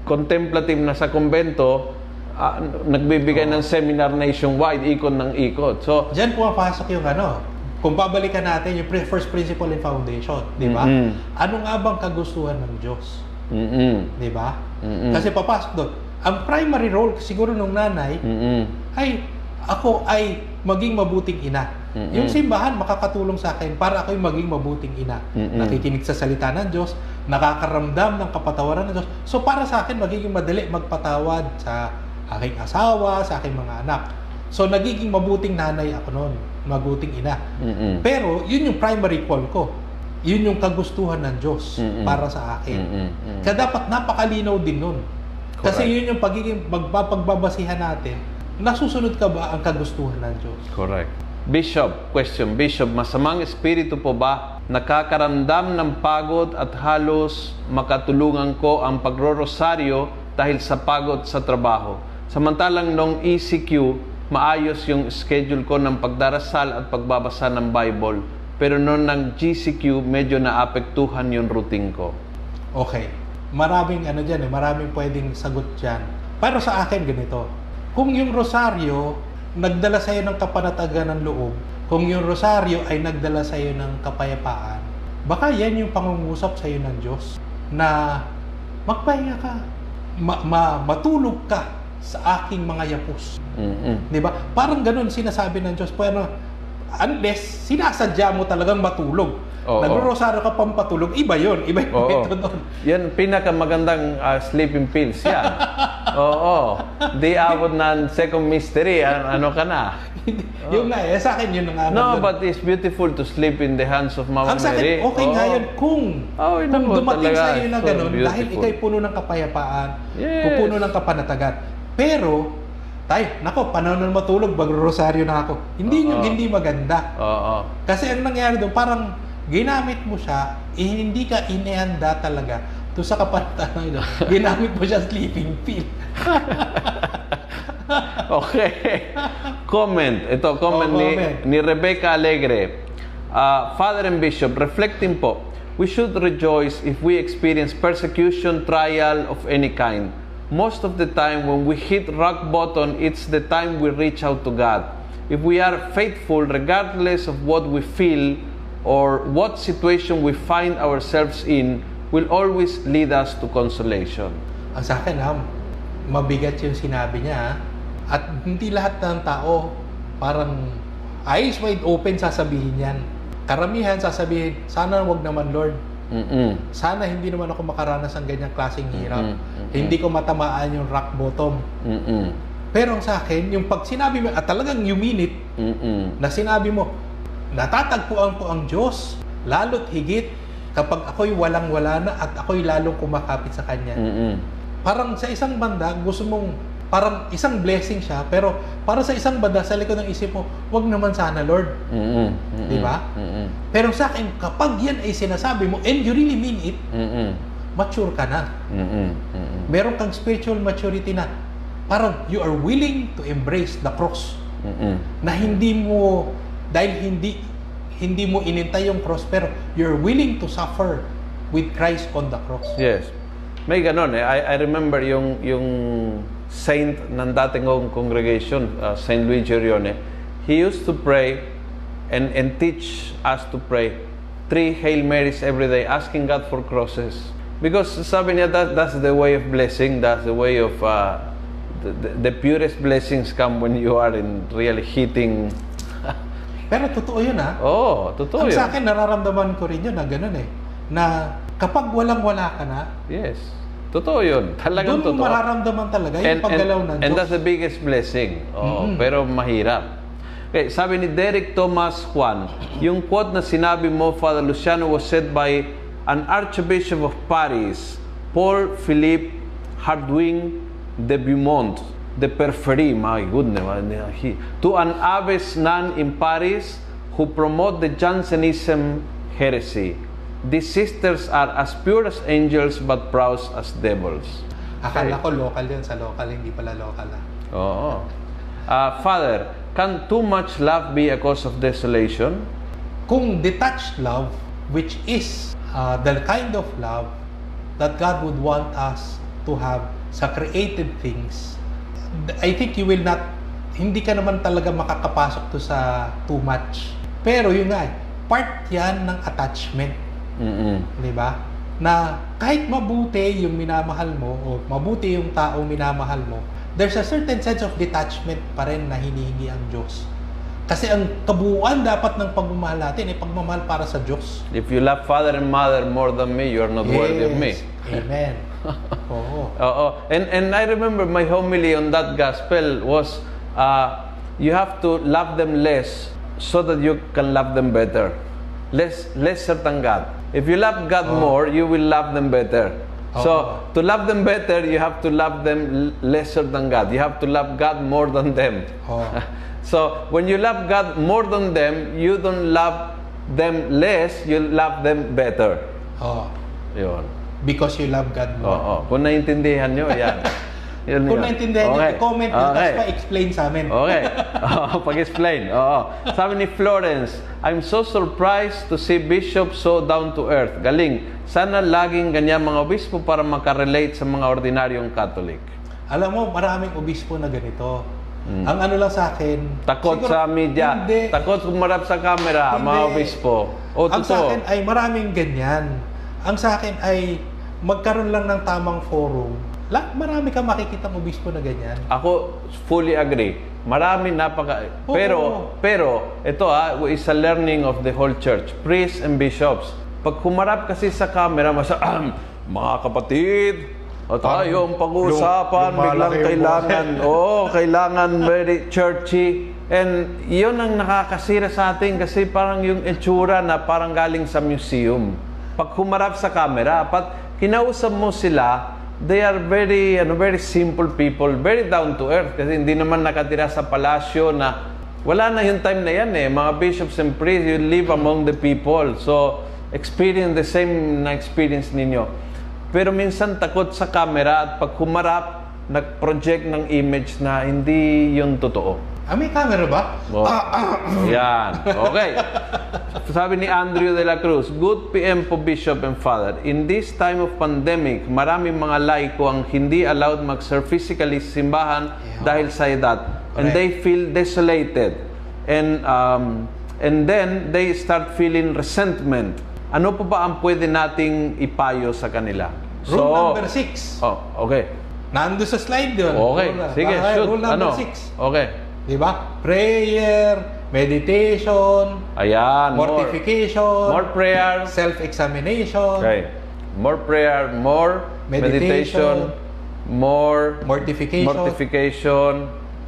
contemplative na sa kumbento, ah, nagbibigay ng seminar nationwide, ikot ng ikot. So, Diyan pumapasok yung ano, kung babalikan natin yung first principle in foundation, di ba? Mm-mm. Ano nga bang kagustuhan ng Diyos? mm Di ba? Mm-mm. Kasi papasok doon. Ang primary role siguro ng nanay mm ay ako ay maging mabuting ina. Mm-mm. Yung simbahan makakatulong sa akin para ako'y maging mabuting ina. Mm-mm. Nakikinig sa salita ng Diyos, nakakaramdam ng kapatawaran ng Diyos. So para sa akin, magiging madali magpatawad sa aking asawa, sa aking mga anak. So nagiging mabuting nanay ako noon, mabuting ina. Mm-mm. Pero yun yung primary call ko. Yun yung kagustuhan ng Diyos Mm-mm. para sa akin. Mm-mm. Mm. Kaya dapat napakalinaw din nun. Kasi Correct. yun yung pagiging magpapagbabasihan natin. Nasusunod ka ba ang kagustuhan ng Diyos? Correct. Bishop, question. Bishop, masamang espiritu po ba nakakaramdam ng pagod at halos makatulungan ko ang pagrorosaryo dahil sa pagod sa trabaho? Samantalang nung ECQ, maayos yung schedule ko ng pagdarasal at pagbabasa ng Bible. Pero nung ng GCQ, medyo naapektuhan yung routine ko. Okay. Maraming ano dyan eh, maraming pwedeng sagot dyan. Pero sa akin ganito, kung yung rosaryo nagdala sa'yo ng kapanatagan ng loob, kung yung rosaryo ay nagdala sa'yo ng kapayapaan, baka yan yung pangungusap sa'yo ng Diyos na magpahinga ka, ma- ma- matulog ka sa aking mga yapos. Mm-mm. Di ba? Parang ganun sinasabi ng Diyos. Pero unless sinasadya mo talagang matulog. Oo. Nagro-rosaryo ka pang patulog, iba yon Iba yung Oo. method doon. Yan, pinakamagandang ah, sleeping pills yan. [LAUGHS] Oo. Di abot ng second mystery. An- ano ka na? yung nga eh, sa akin yun ang ano No, but it's beautiful to sleep in the hands of Mama ang sa Mary. akin, okay nga Oo. yun kung, Oh, yun kung naman dumating talaga. sa iyo na So ganun, dahil beautiful. ikay puno ng kapayapaan, Yes. pupuno ng kapanatagan. Pero, tay, nako, panahon na matulog, magro-rosaryo na ako. Hindi yung Oo. hindi maganda. Oo. Kasi ang nangyari doon, parang ginamit mo siya, eh, hindi ka inihanda talaga to sa kapanatagan doon. [LAUGHS] ginamit mo siya sleeping pill. [LAUGHS] Okay. comment. Ito, comment, Oh, ni, comment. ni Rebecca Alegre. Ah, Father and Bishop, reflecting po, we should rejoice if we experience persecution, trial of any kind. Most of the time, when we hit rock bottom, it's the time we reach out to God. If we are faithful, regardless of what we feel or what situation we find ourselves in, will always lead us to consolation. Ang sa akin, ha, mabigat yung sinabi niya. ha. At hindi lahat ng tao parang eyes wide open sasabihin yan. Karamihan sasabihin, sana wag naman Lord. Mm-mm. Sana hindi naman ako makaranas ng ganyang klaseng hirap. Mhm, mhm. Hindi ko matamaan yung rock bottom. Mm-mm. Pero ang sa akin, yung pag sinabi mo, at talagang you mean it, Mm-mm. na sinabi mo, natatagpuan ko ang Diyos, lalo't higit kapag ako'y walang-wala na at ako'y lalong kumakapit sa Kanya. Mm-mm. Parang sa isang banda, gusto mong, parang isang blessing siya, pero para sa isang banda, sa likod ng isip mo, wag naman sana, Lord. Mm-mm. Mm-mm. Di ba? Mm-mm. Pero sa akin, kapag yan ay sinasabi mo, and you really mean it, Mm-mm. mature ka na. Mm-mm. Mm-mm. Meron kang spiritual maturity na. Parang you are willing to embrace the cross. Mm-mm. Na hindi mo, dahil hindi hindi mo inintay yung cross, pero you're willing to suffer with Christ on the cross. Yes. May ganon eh. I, I remember yung, yung saint ng dating kong congregation, uh, Saint Luigi Orione, he used to pray and, and teach us to pray three Hail Marys every day, asking God for crosses. Because sabi niya, that, that's the way of blessing, that's the way of, uh, the, the, the purest blessings come when you are in really hitting. Pero totoo yun ha. oh, totoo Ang yun. sa akin, nararamdaman ko rin yun na ganun eh. Na kapag walang-wala ka na, Yes. Totoo yun. Talagang doon totoo. mararamdaman talaga yung paggalaw ng and Diyos. that's the biggest blessing. Oh, Mm-mm. Pero mahirap. Okay, sabi ni Derek Thomas Juan, yung quote na sinabi mo, Father Luciano, was said by an Archbishop of Paris, Paul Philippe Hardwing de Beaumont, de Perferie, my goodness, he, to an abbess nun in Paris who promote the Jansenism heresy. These sisters are as pure as angels but proud as devils. Akala ko local yun. Sa local, hindi pala local ah. Oo. Uh, Father, can too much love be a cause of desolation? Kung detached love, which is uh, the kind of love that God would want us to have sa created things, I think you will not, hindi ka naman talaga makakapasok to sa too much. Pero yun nga, part yan ng attachment. Mm-mm. Di ba? Na kahit mabuti yung minamahal mo o mabuti yung taong minamahal mo, there's a certain sense of detachment pa rin na hinihingi ang Diyos. Kasi ang kabuuan dapat ng pagmamahal natin ay pagmamahal para sa Diyos. If you love father and mother more than me, you are not worthy of me. Amen. Oo. Oo. And, and I remember my homily on that gospel was, uh, you have to love them less so that you can love them better. Less, lesser than God. If you love God more, you will love them better. So, to love them better, you have to love them lesser than God. You have to love God more than them. Oo. [LAUGHS] So, when you love God more than them, you don't love them less, you love them better. Oo. Yun. Because you love God more. Oo. Kung naintindihan nyo, yan. [LAUGHS] Yun Kung naintindihan Okay. niyo, Okay. tapos pa-explain sa amin. Okay. [LAUGHS] Oo, pag-explain. Oo. Sabi ni Florence, I'm so surprised to see Bishop so down to earth. Galing. Sana laging ganyan mga obispo para makarelate sa mga ordinaryong Catholic. Alam mo, maraming obispo na ganito. Ang ano lang sa akin... Takot siguro- sa media. Hindi. Takot kumarap sa camera, Hindi. mga obispo. O, Ang sa totoo. akin ay maraming ganyan. Ang sa akin ay magkaroon lang ng tamang forum. La, marami ka makikitang obispo na ganyan. Ako fully agree. Marami napaka Oo. pero pero ito ah is a learning of the whole church, priests and bishops. Pag humarap kasi sa camera, masa [CLEARS THROAT] mga kapatid, at tayo ang pag-uusapan, biglang kailangan, [LAUGHS] oo, kailangan very churchy. And yun ang nakakasira sa atin kasi parang yung itsura na parang galing sa museum. Pag humarap sa camera, pat kinausap mo sila, they are very ano very simple people, very down to earth kasi hindi naman nakatira sa palasyo na wala na yung time na yan eh. Mga bishops and priests, you live among the people. So, experience the same na experience ninyo. Pero minsan takot sa camera at pag humarap, nag-project ng image na hindi yun totoo. Ah, may camera ba? Oh. Ah, Yan. Okay. [LAUGHS] Sabi ni Andrew de la Cruz, Good PM po Bishop and Father. In this time of pandemic, maraming mga laiko ang hindi allowed mag-serve physically simbahan dahil sa edad. And Correct. they feel desolated. And um, and then they start feeling resentment. Ano pa ba ang pwede nating ipayo sa kanila? Rule number six. Oh, okay. Nando sa slide yun. Okay, Rule- sige, shoot. Rule number Ano? six. Okay. Di ba? Prayer, meditation, Ayan. more- mortification, More prayer. self-examination, Okay. More prayer, more meditation, Meditation. more mortification, mortification.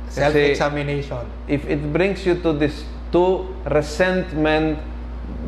Self-examination. if it brings you to this to resentment,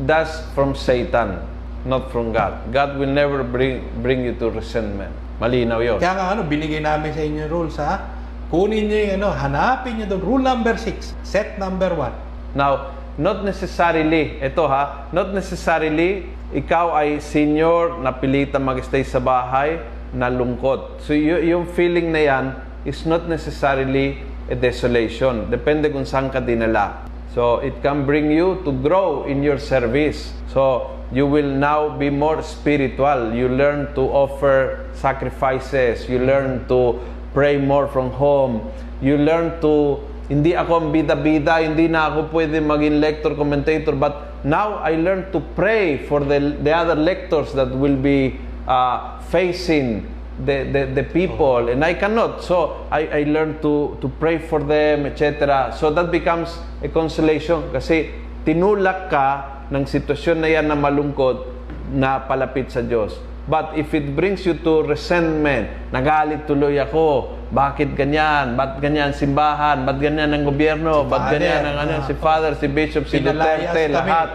that's from Satan, not from God. God will never bring bring you to resentment. Malinaw yun. Kaya nga ano, binigay namin sa inyo rules ha. Kunin nyo yung ano, hanapin nyo doon. Rule number 6, set number 1. Now, not necessarily, ito ha, not necessarily ikaw ay senior na pilitan mag-stay sa bahay na lungkot. So, y- yung feeling na yan is not necessarily a desolation. Depende kung saan ka dinala. So, it can bring you to grow in your service. So, you will now be more spiritual. You learn to offer sacrifices. You learn to pray more from home. You learn to hindi ako ang bida-bida, hindi na ako pwede maging lector, commentator, but now I learn to pray for the, the other lectors that will be uh, facing the, the, the people, and I cannot. So, I, I learn to, to pray for them, etc. So, that becomes a consolation kasi tinulak ka ng sitwasyon na yan na malungkot na palapit sa Diyos. But if it brings you to resentment, nagalit tuloy ako, bakit ganyan? Ba't ganyan simbahan? Ba't ganyan ang gobyerno? Si Ba't Father, ganyan ang ano, ah, si Father, si Bishop, si Duterte, kami, lahat.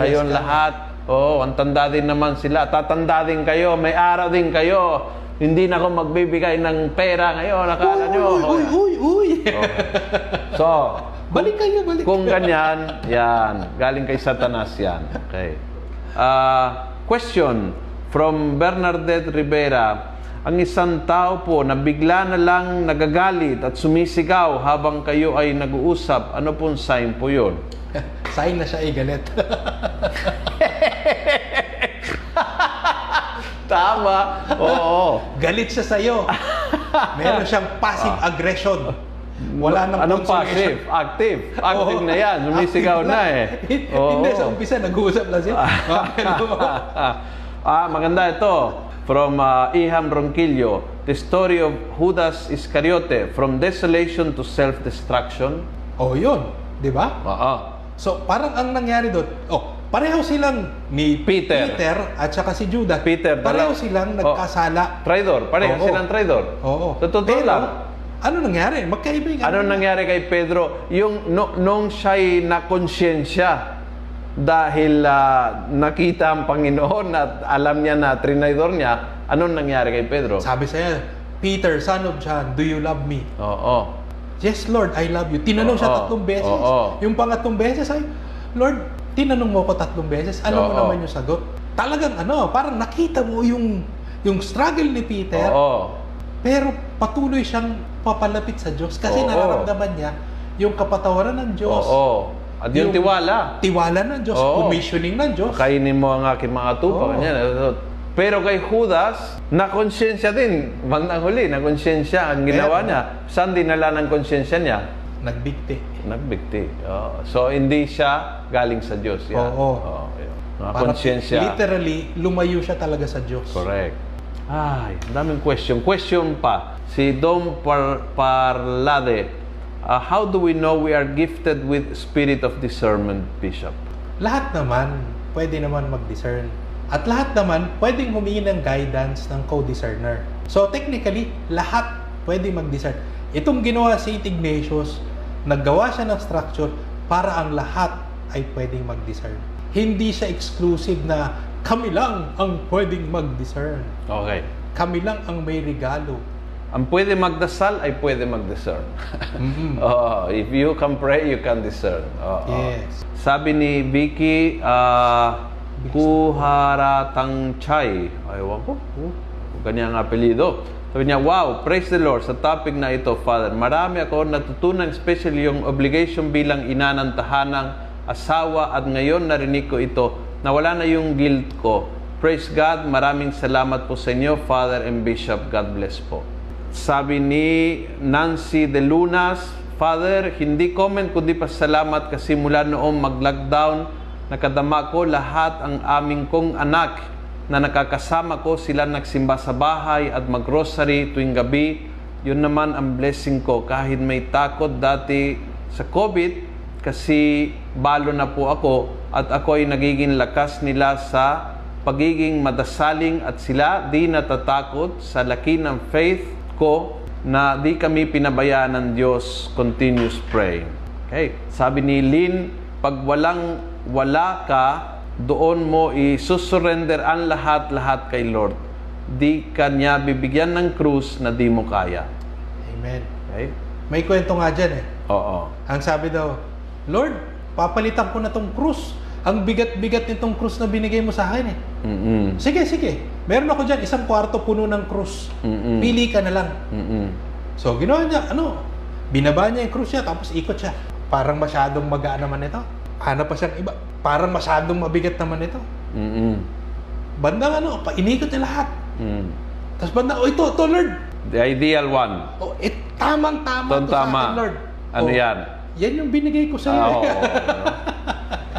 Kayong kami. lahat. Oo, ang tanda din naman sila. Tatanda din kayo, may araw din kayo. Hindi na ako magbibigay ng pera ngayon, akala nyo. Uy, uy, uy, uy. [LAUGHS] So, balik kayo, balik. kung ganyan, yan. Galing kay Satanas yan. Okay. Ah, question from Bernadette Rivera. Ang isang tao po na bigla na lang nagagalit at sumisigaw habang kayo ay nag-uusap, ano pong sign po yun? [LAUGHS] Sign na siya ay galit. [LAUGHS] Tama. Oo. galit siya sa'yo. Meron siyang passive aggression. Wala nang Anong passive? Active. Active Oo. na yan. Sumisigaw na lang. eh. Hindi, Oo. sa umpisa, nag-uusap lang siya. [LAUGHS] Ah, maganda ito. From uh, Iham Ronquillo, the story of Judas Iscariote, from desolation to self-destruction. oh, yun. Di ba? Oo. So, parang ang nangyari doon, oh, pareho silang ni Peter. Peter at saka si Judas. Peter, pareho silang Oh. nagkasala. Traidor. Pareho Oo. silang traidor. Oo. Sa totoo Pero, lang. ano nangyari? Magkaibigan. Ano nangyari kay Pedro? Yung no, nung siya'y nakonsensya dahil ah, nakita ang Panginoon at alam niya na trinaydor niya, anong nangyari kay Pedro? Sabi sa niya, Peter, son of John, do you love me? Oo. Yes, Lord, I love you. Tinanong siya Oo. tatlong beses. Oo. Yung pangatlong beses ay, Lord, tinanong mo ko tatlong beses. Alam mo Oo. naman yung sagot. Talagang ano, parang nakita mo yung yung struggle ni Peter. Oo. Pero patuloy siyang papalapit sa Diyos kasi Oo. nararamdaman niya yung kapatawaran ng Diyos. Oo. At yung, tiwala. Tiwala ng Diyos, Oo. commissioning ng Diyos. Kainin mo ang aking mga tupa. Ganyan. Pero kay Judas, nakonsensya din. Bandang huli, nakonsensya ang ginawa Pero- niya. Saan dinala ng konsensya niya? Nagbigti. Nagbigti. Oo. So, hindi siya galing sa Diyos. Yan. Oo. yun. Mga Parang konsensya. Literally, lumayo siya talaga sa Diyos. Correct. Ay, daming question. Question pa. Si Dom Par Parlade, uh, how do we know we are gifted with spirit of discernment, Bishop? Lahat naman, pwede naman mag-discern. At lahat naman, pwedeng humingi ng guidance ng co-discerner. So technically, lahat pwede mag-discern. Itong ginawa si. Ignatius, naggawa siya ng structure para ang lahat ay pwedeng mag-discern. Hindi siya exclusive na kami lang ang pwedeng mag-discern. Okay. Kami lang ang may regalo. Ang pwede magdasal ay pwede mag-discern. [LAUGHS] Mhm. oh, if you can pray, you can discern. Oo. Yes. Sabi ni Vicky, uh, Kuharatang Chay. Ayaw ko. Oh, ganyan ang apelido. Sabi niya, wow, praise the Lord sa topic na ito, Father. Marami ako natutunan, especially yung obligation bilang ina ng tahanang asawa at ngayon narinig ko ito na wala na yung guilt ko. Praise God, maraming salamat po sa inyo, Father and Bishop. God bless po. Sabi ni Nancy De Lunas, Father, hindi comment kundi pasalamat kasi mula noong mag-lockdown, nakadama ko lahat ang aming kong anak na nakakasama ko sila nagsimba sa bahay at mag-grocery tuwing gabi. Yun naman ang blessing ko kahit may takot dati sa COVID kasi balo na po ako at ako ay nagiging lakas nila sa pagiging madasaling at sila di natatakot sa laki ng faith ko na di kami pinabayaan ng Diyos continuous praying. Okay. Sabi ni Lynn, pag walang wala ka, doon mo isusurrender ang lahat-lahat kay Lord. Di ka niya bibigyan ng krus na di mo kaya. Amen. Okay? May kwento nga dyan eh. Oo. Ang sabi daw, Lord, papalitan ko na tong krus. Ang bigat-bigat nitong krus na binigay mo sa akin eh. Mm-mm. Sige, sige. Meron ako dyan, isang kwarto puno ng krus. Mm-mm. Pili ka na lang. Mm-mm. So, ginawa niya, ano, binaba niya yung krus niya, tapos ikot siya. Parang masyadong magaan naman ito. Hanap pa siyang iba. Parang masyadong mabigat naman ito. Mm-mm. Bandang ano, pa inikot niya lahat. Mm. Tapos bandang, oh ito, ito Lord. The ideal one. Oh, it, tamang-tama Tama, to sa akin, Lord. Ano Oh, yan? Yan yung binigay ko sa iyo. Ah, oo, ano?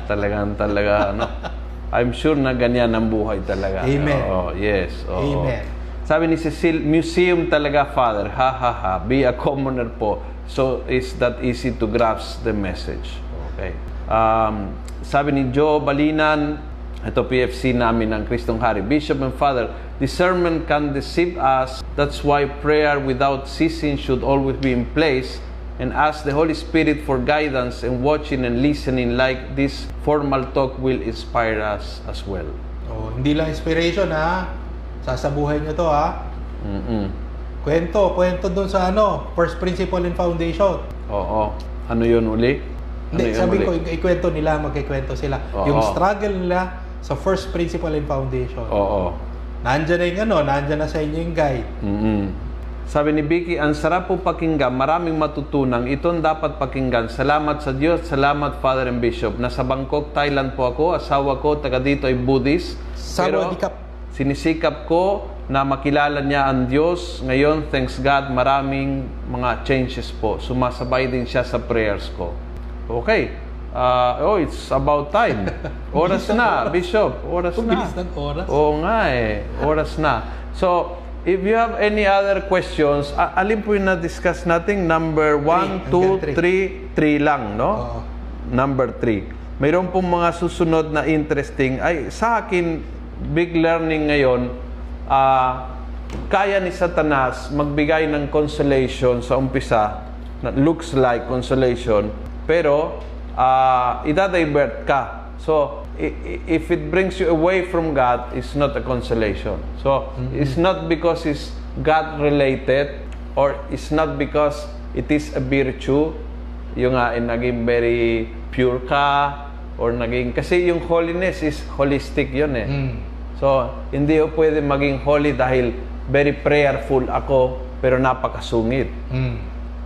Talagang talaga ano. [LAUGHS] I'm sure na ganyan ang buhay talaga. Amen. Oo, yes. oo. Amen. Sabi ni Cecil, museum talaga, Father. Ha, ha, ha. Be a commoner po. So, is that easy to grasp the message. Okay. Um, sabi ni Joe Balinan, ito PFC namin ng Kristong Hari. Bishop and Father, discernment can deceive us. That's why prayer without ceasing should always be in place and ask the Holy Spirit for guidance and watching and listening like this formal talk will inspire us as well. Oh, hindi lang inspiration ha. Sasabuhay niyo to ha. Mm-mm. Kwento, kwento dun sa ano, first principle and foundation. Oo. Ano yun uli? Ano Hindi, sabi uli? ko, ikwento nila, magkikwento sila. Oo. Yung struggle nila sa first principle and foundation. Oo. Nandyan na yung ano, nandyan na sa inyo yung guide. mm Sabi ni Vicky, ang sarap po pakinggan, maraming matutunan. Ito ang dapat pakinggan. Salamat sa Diyos, salamat Father and Bishop. Nasa Bangkok, Thailand po ako. Asawa ko, taga dito ay Buddhist. Pero sinisikap ko na makilala niya ang Diyos. Ngayon, thanks God, maraming mga changes po. Sumasabay din siya sa prayers ko. Okay. Ah, oh, it's about time. [LAUGHS] Oras na, Bishop. Oras na. bilis ng oras. Oo nga eh. Oras na. So, if you have any other questions, a- alin po yung na-discuss natin? Number 1, Three. 2, Hanggang 3, 3 lang, no? Oo. number three. Mayroon pong mga susunod na interesting. Ay, sa akin, big learning ngayon, ah, kaya ni Satanas magbigay ng consolation sa umpisa, na looks like consolation, pero uh, idadivert ka. So, if it brings you away from God, it's not a consolation. So, it's not because it's God-related or it's not because it is a virtue, yung eh, naging very pure ka, or naging, kasi yung holiness is holistic yun eh. Mm. So, hindi ko pwede maging holy dahil very prayerful ako, pero napakasungit. Mm.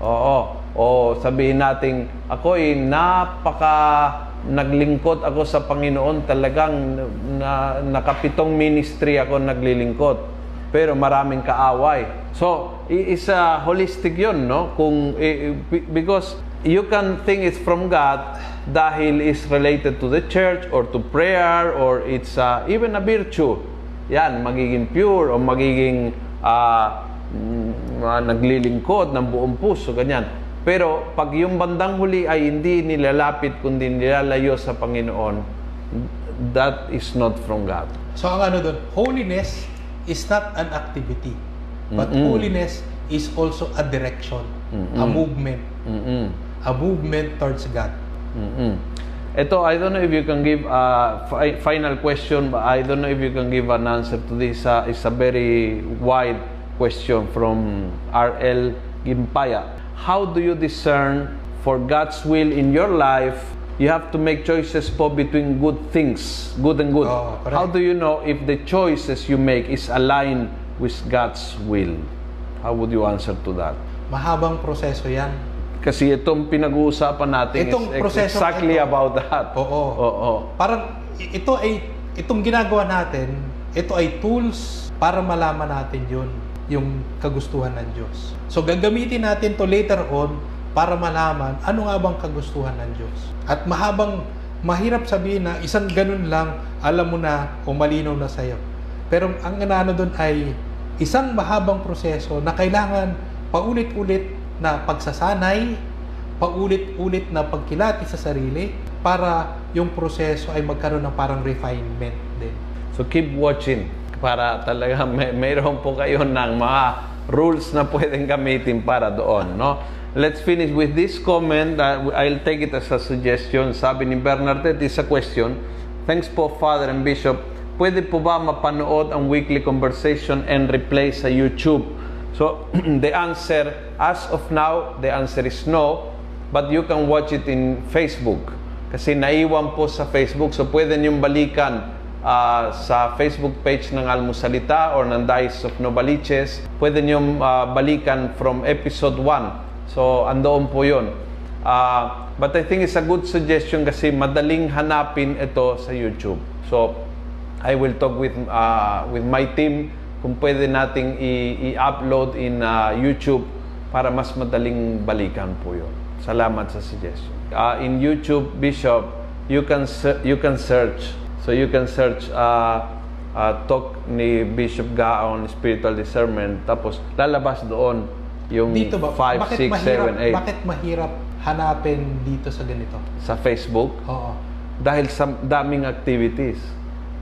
Oo. O sabihin natin, ako ay napaka naglingkod ako sa Panginoon, talagang na, nakapitong ministry ako naglilingkod. Pero maraming kaaway. So, i- is a holistic yun, no? Kung, because you can think it's from God dahil is related to the church or to prayer or it's uh, even a virtue. Yan, magiging pure o magiging ah, mm, ah, naglilingkod ng buong puso, ganyan. Pero pag yung bandang huli ay hindi nilalapit kundi nilalayo sa Panginoon, that is not from God. So ang ano doon, holiness is not an activity. But Mm-mm. holiness is also a direction, a movement, Mm-mm. a movement towards God. Mm-mm. Ito, I don't know if you can give a fi- final question, but I don't know if you can give an answer to this. Uh, it's a very wide question from R.L. Gimpaya. How do you discern for God's will in your life? You have to make choices po between good things, good and good. Oh, correct. How do you know if the choices you make is aligned with God's will? How would you answer to that? Mahabang proseso yan. Kasi itong pinag-uusapan natin Itong is proseso exactly ito. about that. Oo. Oo. Parang i- ito ay itong ginagawa natin, ito ay tools para malaman natin 'yun, yung kagustuhan ng Diyos. So gagamitin natin to later on para malaman ano nga bang kagustuhan ng Diyos. At mahabang mahirap sabihin na isang ganun lang alam mo na o malinaw na sa iyo. Pero ang ano doon ay isang mahabang proseso na kailangan paulit-ulit na pagsasanay, paulit-ulit na pagkilati sa sarili para yung proseso ay magkaroon ng parang refinement din. So keep watching para talaga may mayroon po kayo ng mga rules na pwedeng gamitin para doon, no? Let's finish with this comment. Uh, I'll take it as a suggestion. Sabi ni Bernadette, it's a question. Thanks po, Father and Bishop. Pwede po ba mapanood ang weekly conversation and replay sa YouTube? So, [CLEARS THROAT] the answer, as of now, the answer is no. But you can watch it in Facebook. Kasi naiwan po sa Facebook. So, pwede niyong balikan ah, sa Facebook page ng Almusalita or ng Dice of Novaliches. Pwede niyong ah, balikan from episode 1. So, andoon po yun. Ah, but I think it's a good suggestion kasi madaling hanapin ito sa YouTube. So, I will talk with ah, with my team kung pwede nating i-upload in ah, YouTube para mas madaling balikan po yun. Salamat sa suggestion. Ah, in YouTube, Bishop, you can you can search. So you can search ah, ah, talk ni Bishop Gaon spiritual discernment tapos lalabas doon yung Dito ba? 5, bakit 6, mahirap, 7, 8 Bakit mahirap hanapin dito sa ganito? sa Facebook Oo. dahil sa daming activities.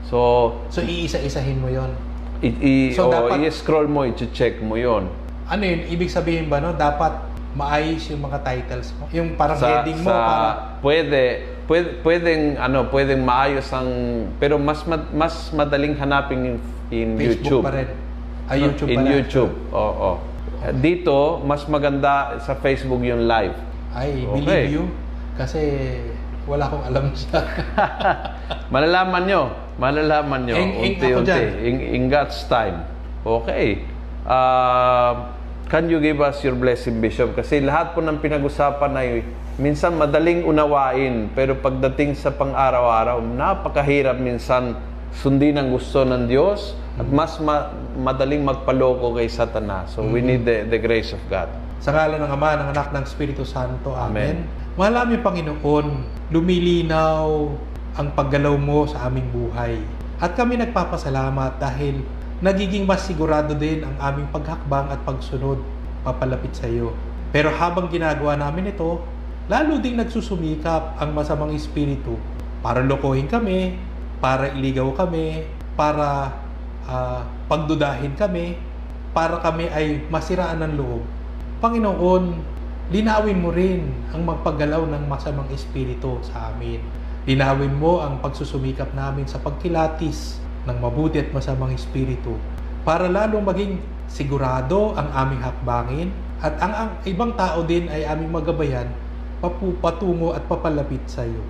So, So iisa-isahin mo 'yon. i- i- So, o dapat- i-scroll mo, i-check mo yon Ano 'yun? Ibig sabihin ba no, dapat maayos yung mga titles mo. Yung parang sa, heading mo sa para pwede pwede pwedeng ano pwedeng maayos ang pero mas mad- mas madaling hanapin in, in Facebook YouTube pa rin. Ay, YouTube in pala. YouTube oo dito mas maganda sa Facebook yung live Ay, Okay. believe you. Kasi wala akong alam sa... [LAUGHS] malalaman nyo malalaman nyo unti-unti in, in God's time okay uh, can you give us your blessing Bishop kasi lahat po ng pinag-usapan ay minsan madaling unawain pero pagdating sa pang-araw-araw napakahirap minsan sundin ang gusto ng Diyos at mas ma- madaling magpaloko kay Satanas so we need the, the grace of God Sa ngalan ng Ama, ng Anak, ng Espiritu Santo. Amen. Amen. Mahal Panginoon, lumilinaw ang paggalaw mo sa aming buhay. At kami nagpapasalamat dahil nagiging mas sigurado din ang aming paghakbang at pagsunod papalapit sa iyo. Pero habang ginagawa namin ito, lalo ding nagsusumikap ang masamang espiritu para lokohin kami, para iligaw kami, para uh, pagdudahin kami, para kami ay masiraan ng loob. Panginoon, linawin mo rin ang magpaggalaw ng masamang espiritu sa amin. Linawin mo ang pagsusumikap namin sa pagkilatis ng mabuti at masamang espiritu para lalong maging sigurado ang aming hakbangin at ang, ang ibang tao din ay aming magabayan papupatungo at papalapit sa iyo.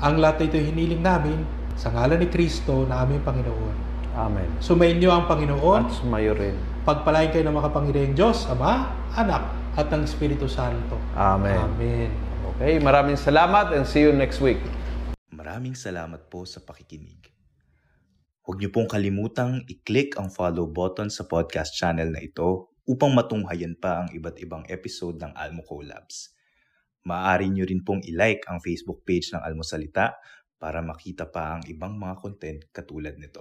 Ang lahat ito hiniling namin sa ngalan ni Kristo na aming Panginoon. Amen. Sumayin ang Panginoon. At sumayo rin. Pagpalain kayo ng makapangyarihang Diyos, Ama, Anak, at ng Espiritu Santo. Amen. Amen. Okay, maraming salamat and see you next week. Maraming salamat po sa pakikinig. Huwag niyo pong kalimutang i-click ang follow button sa podcast channel na ito upang matunghayan pa ang iba't ibang episode ng Almo Collabs. Maaari niyo rin pong i-like ang Facebook page ng Almosalita para makita pa ang ibang mga content katulad nito.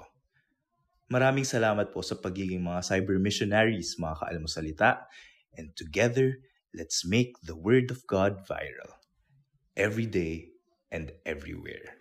Maraming salamat po sa pagiging mga cyber missionaries mga kaalmosalita and together, let's make the Word of God viral every day and everywhere.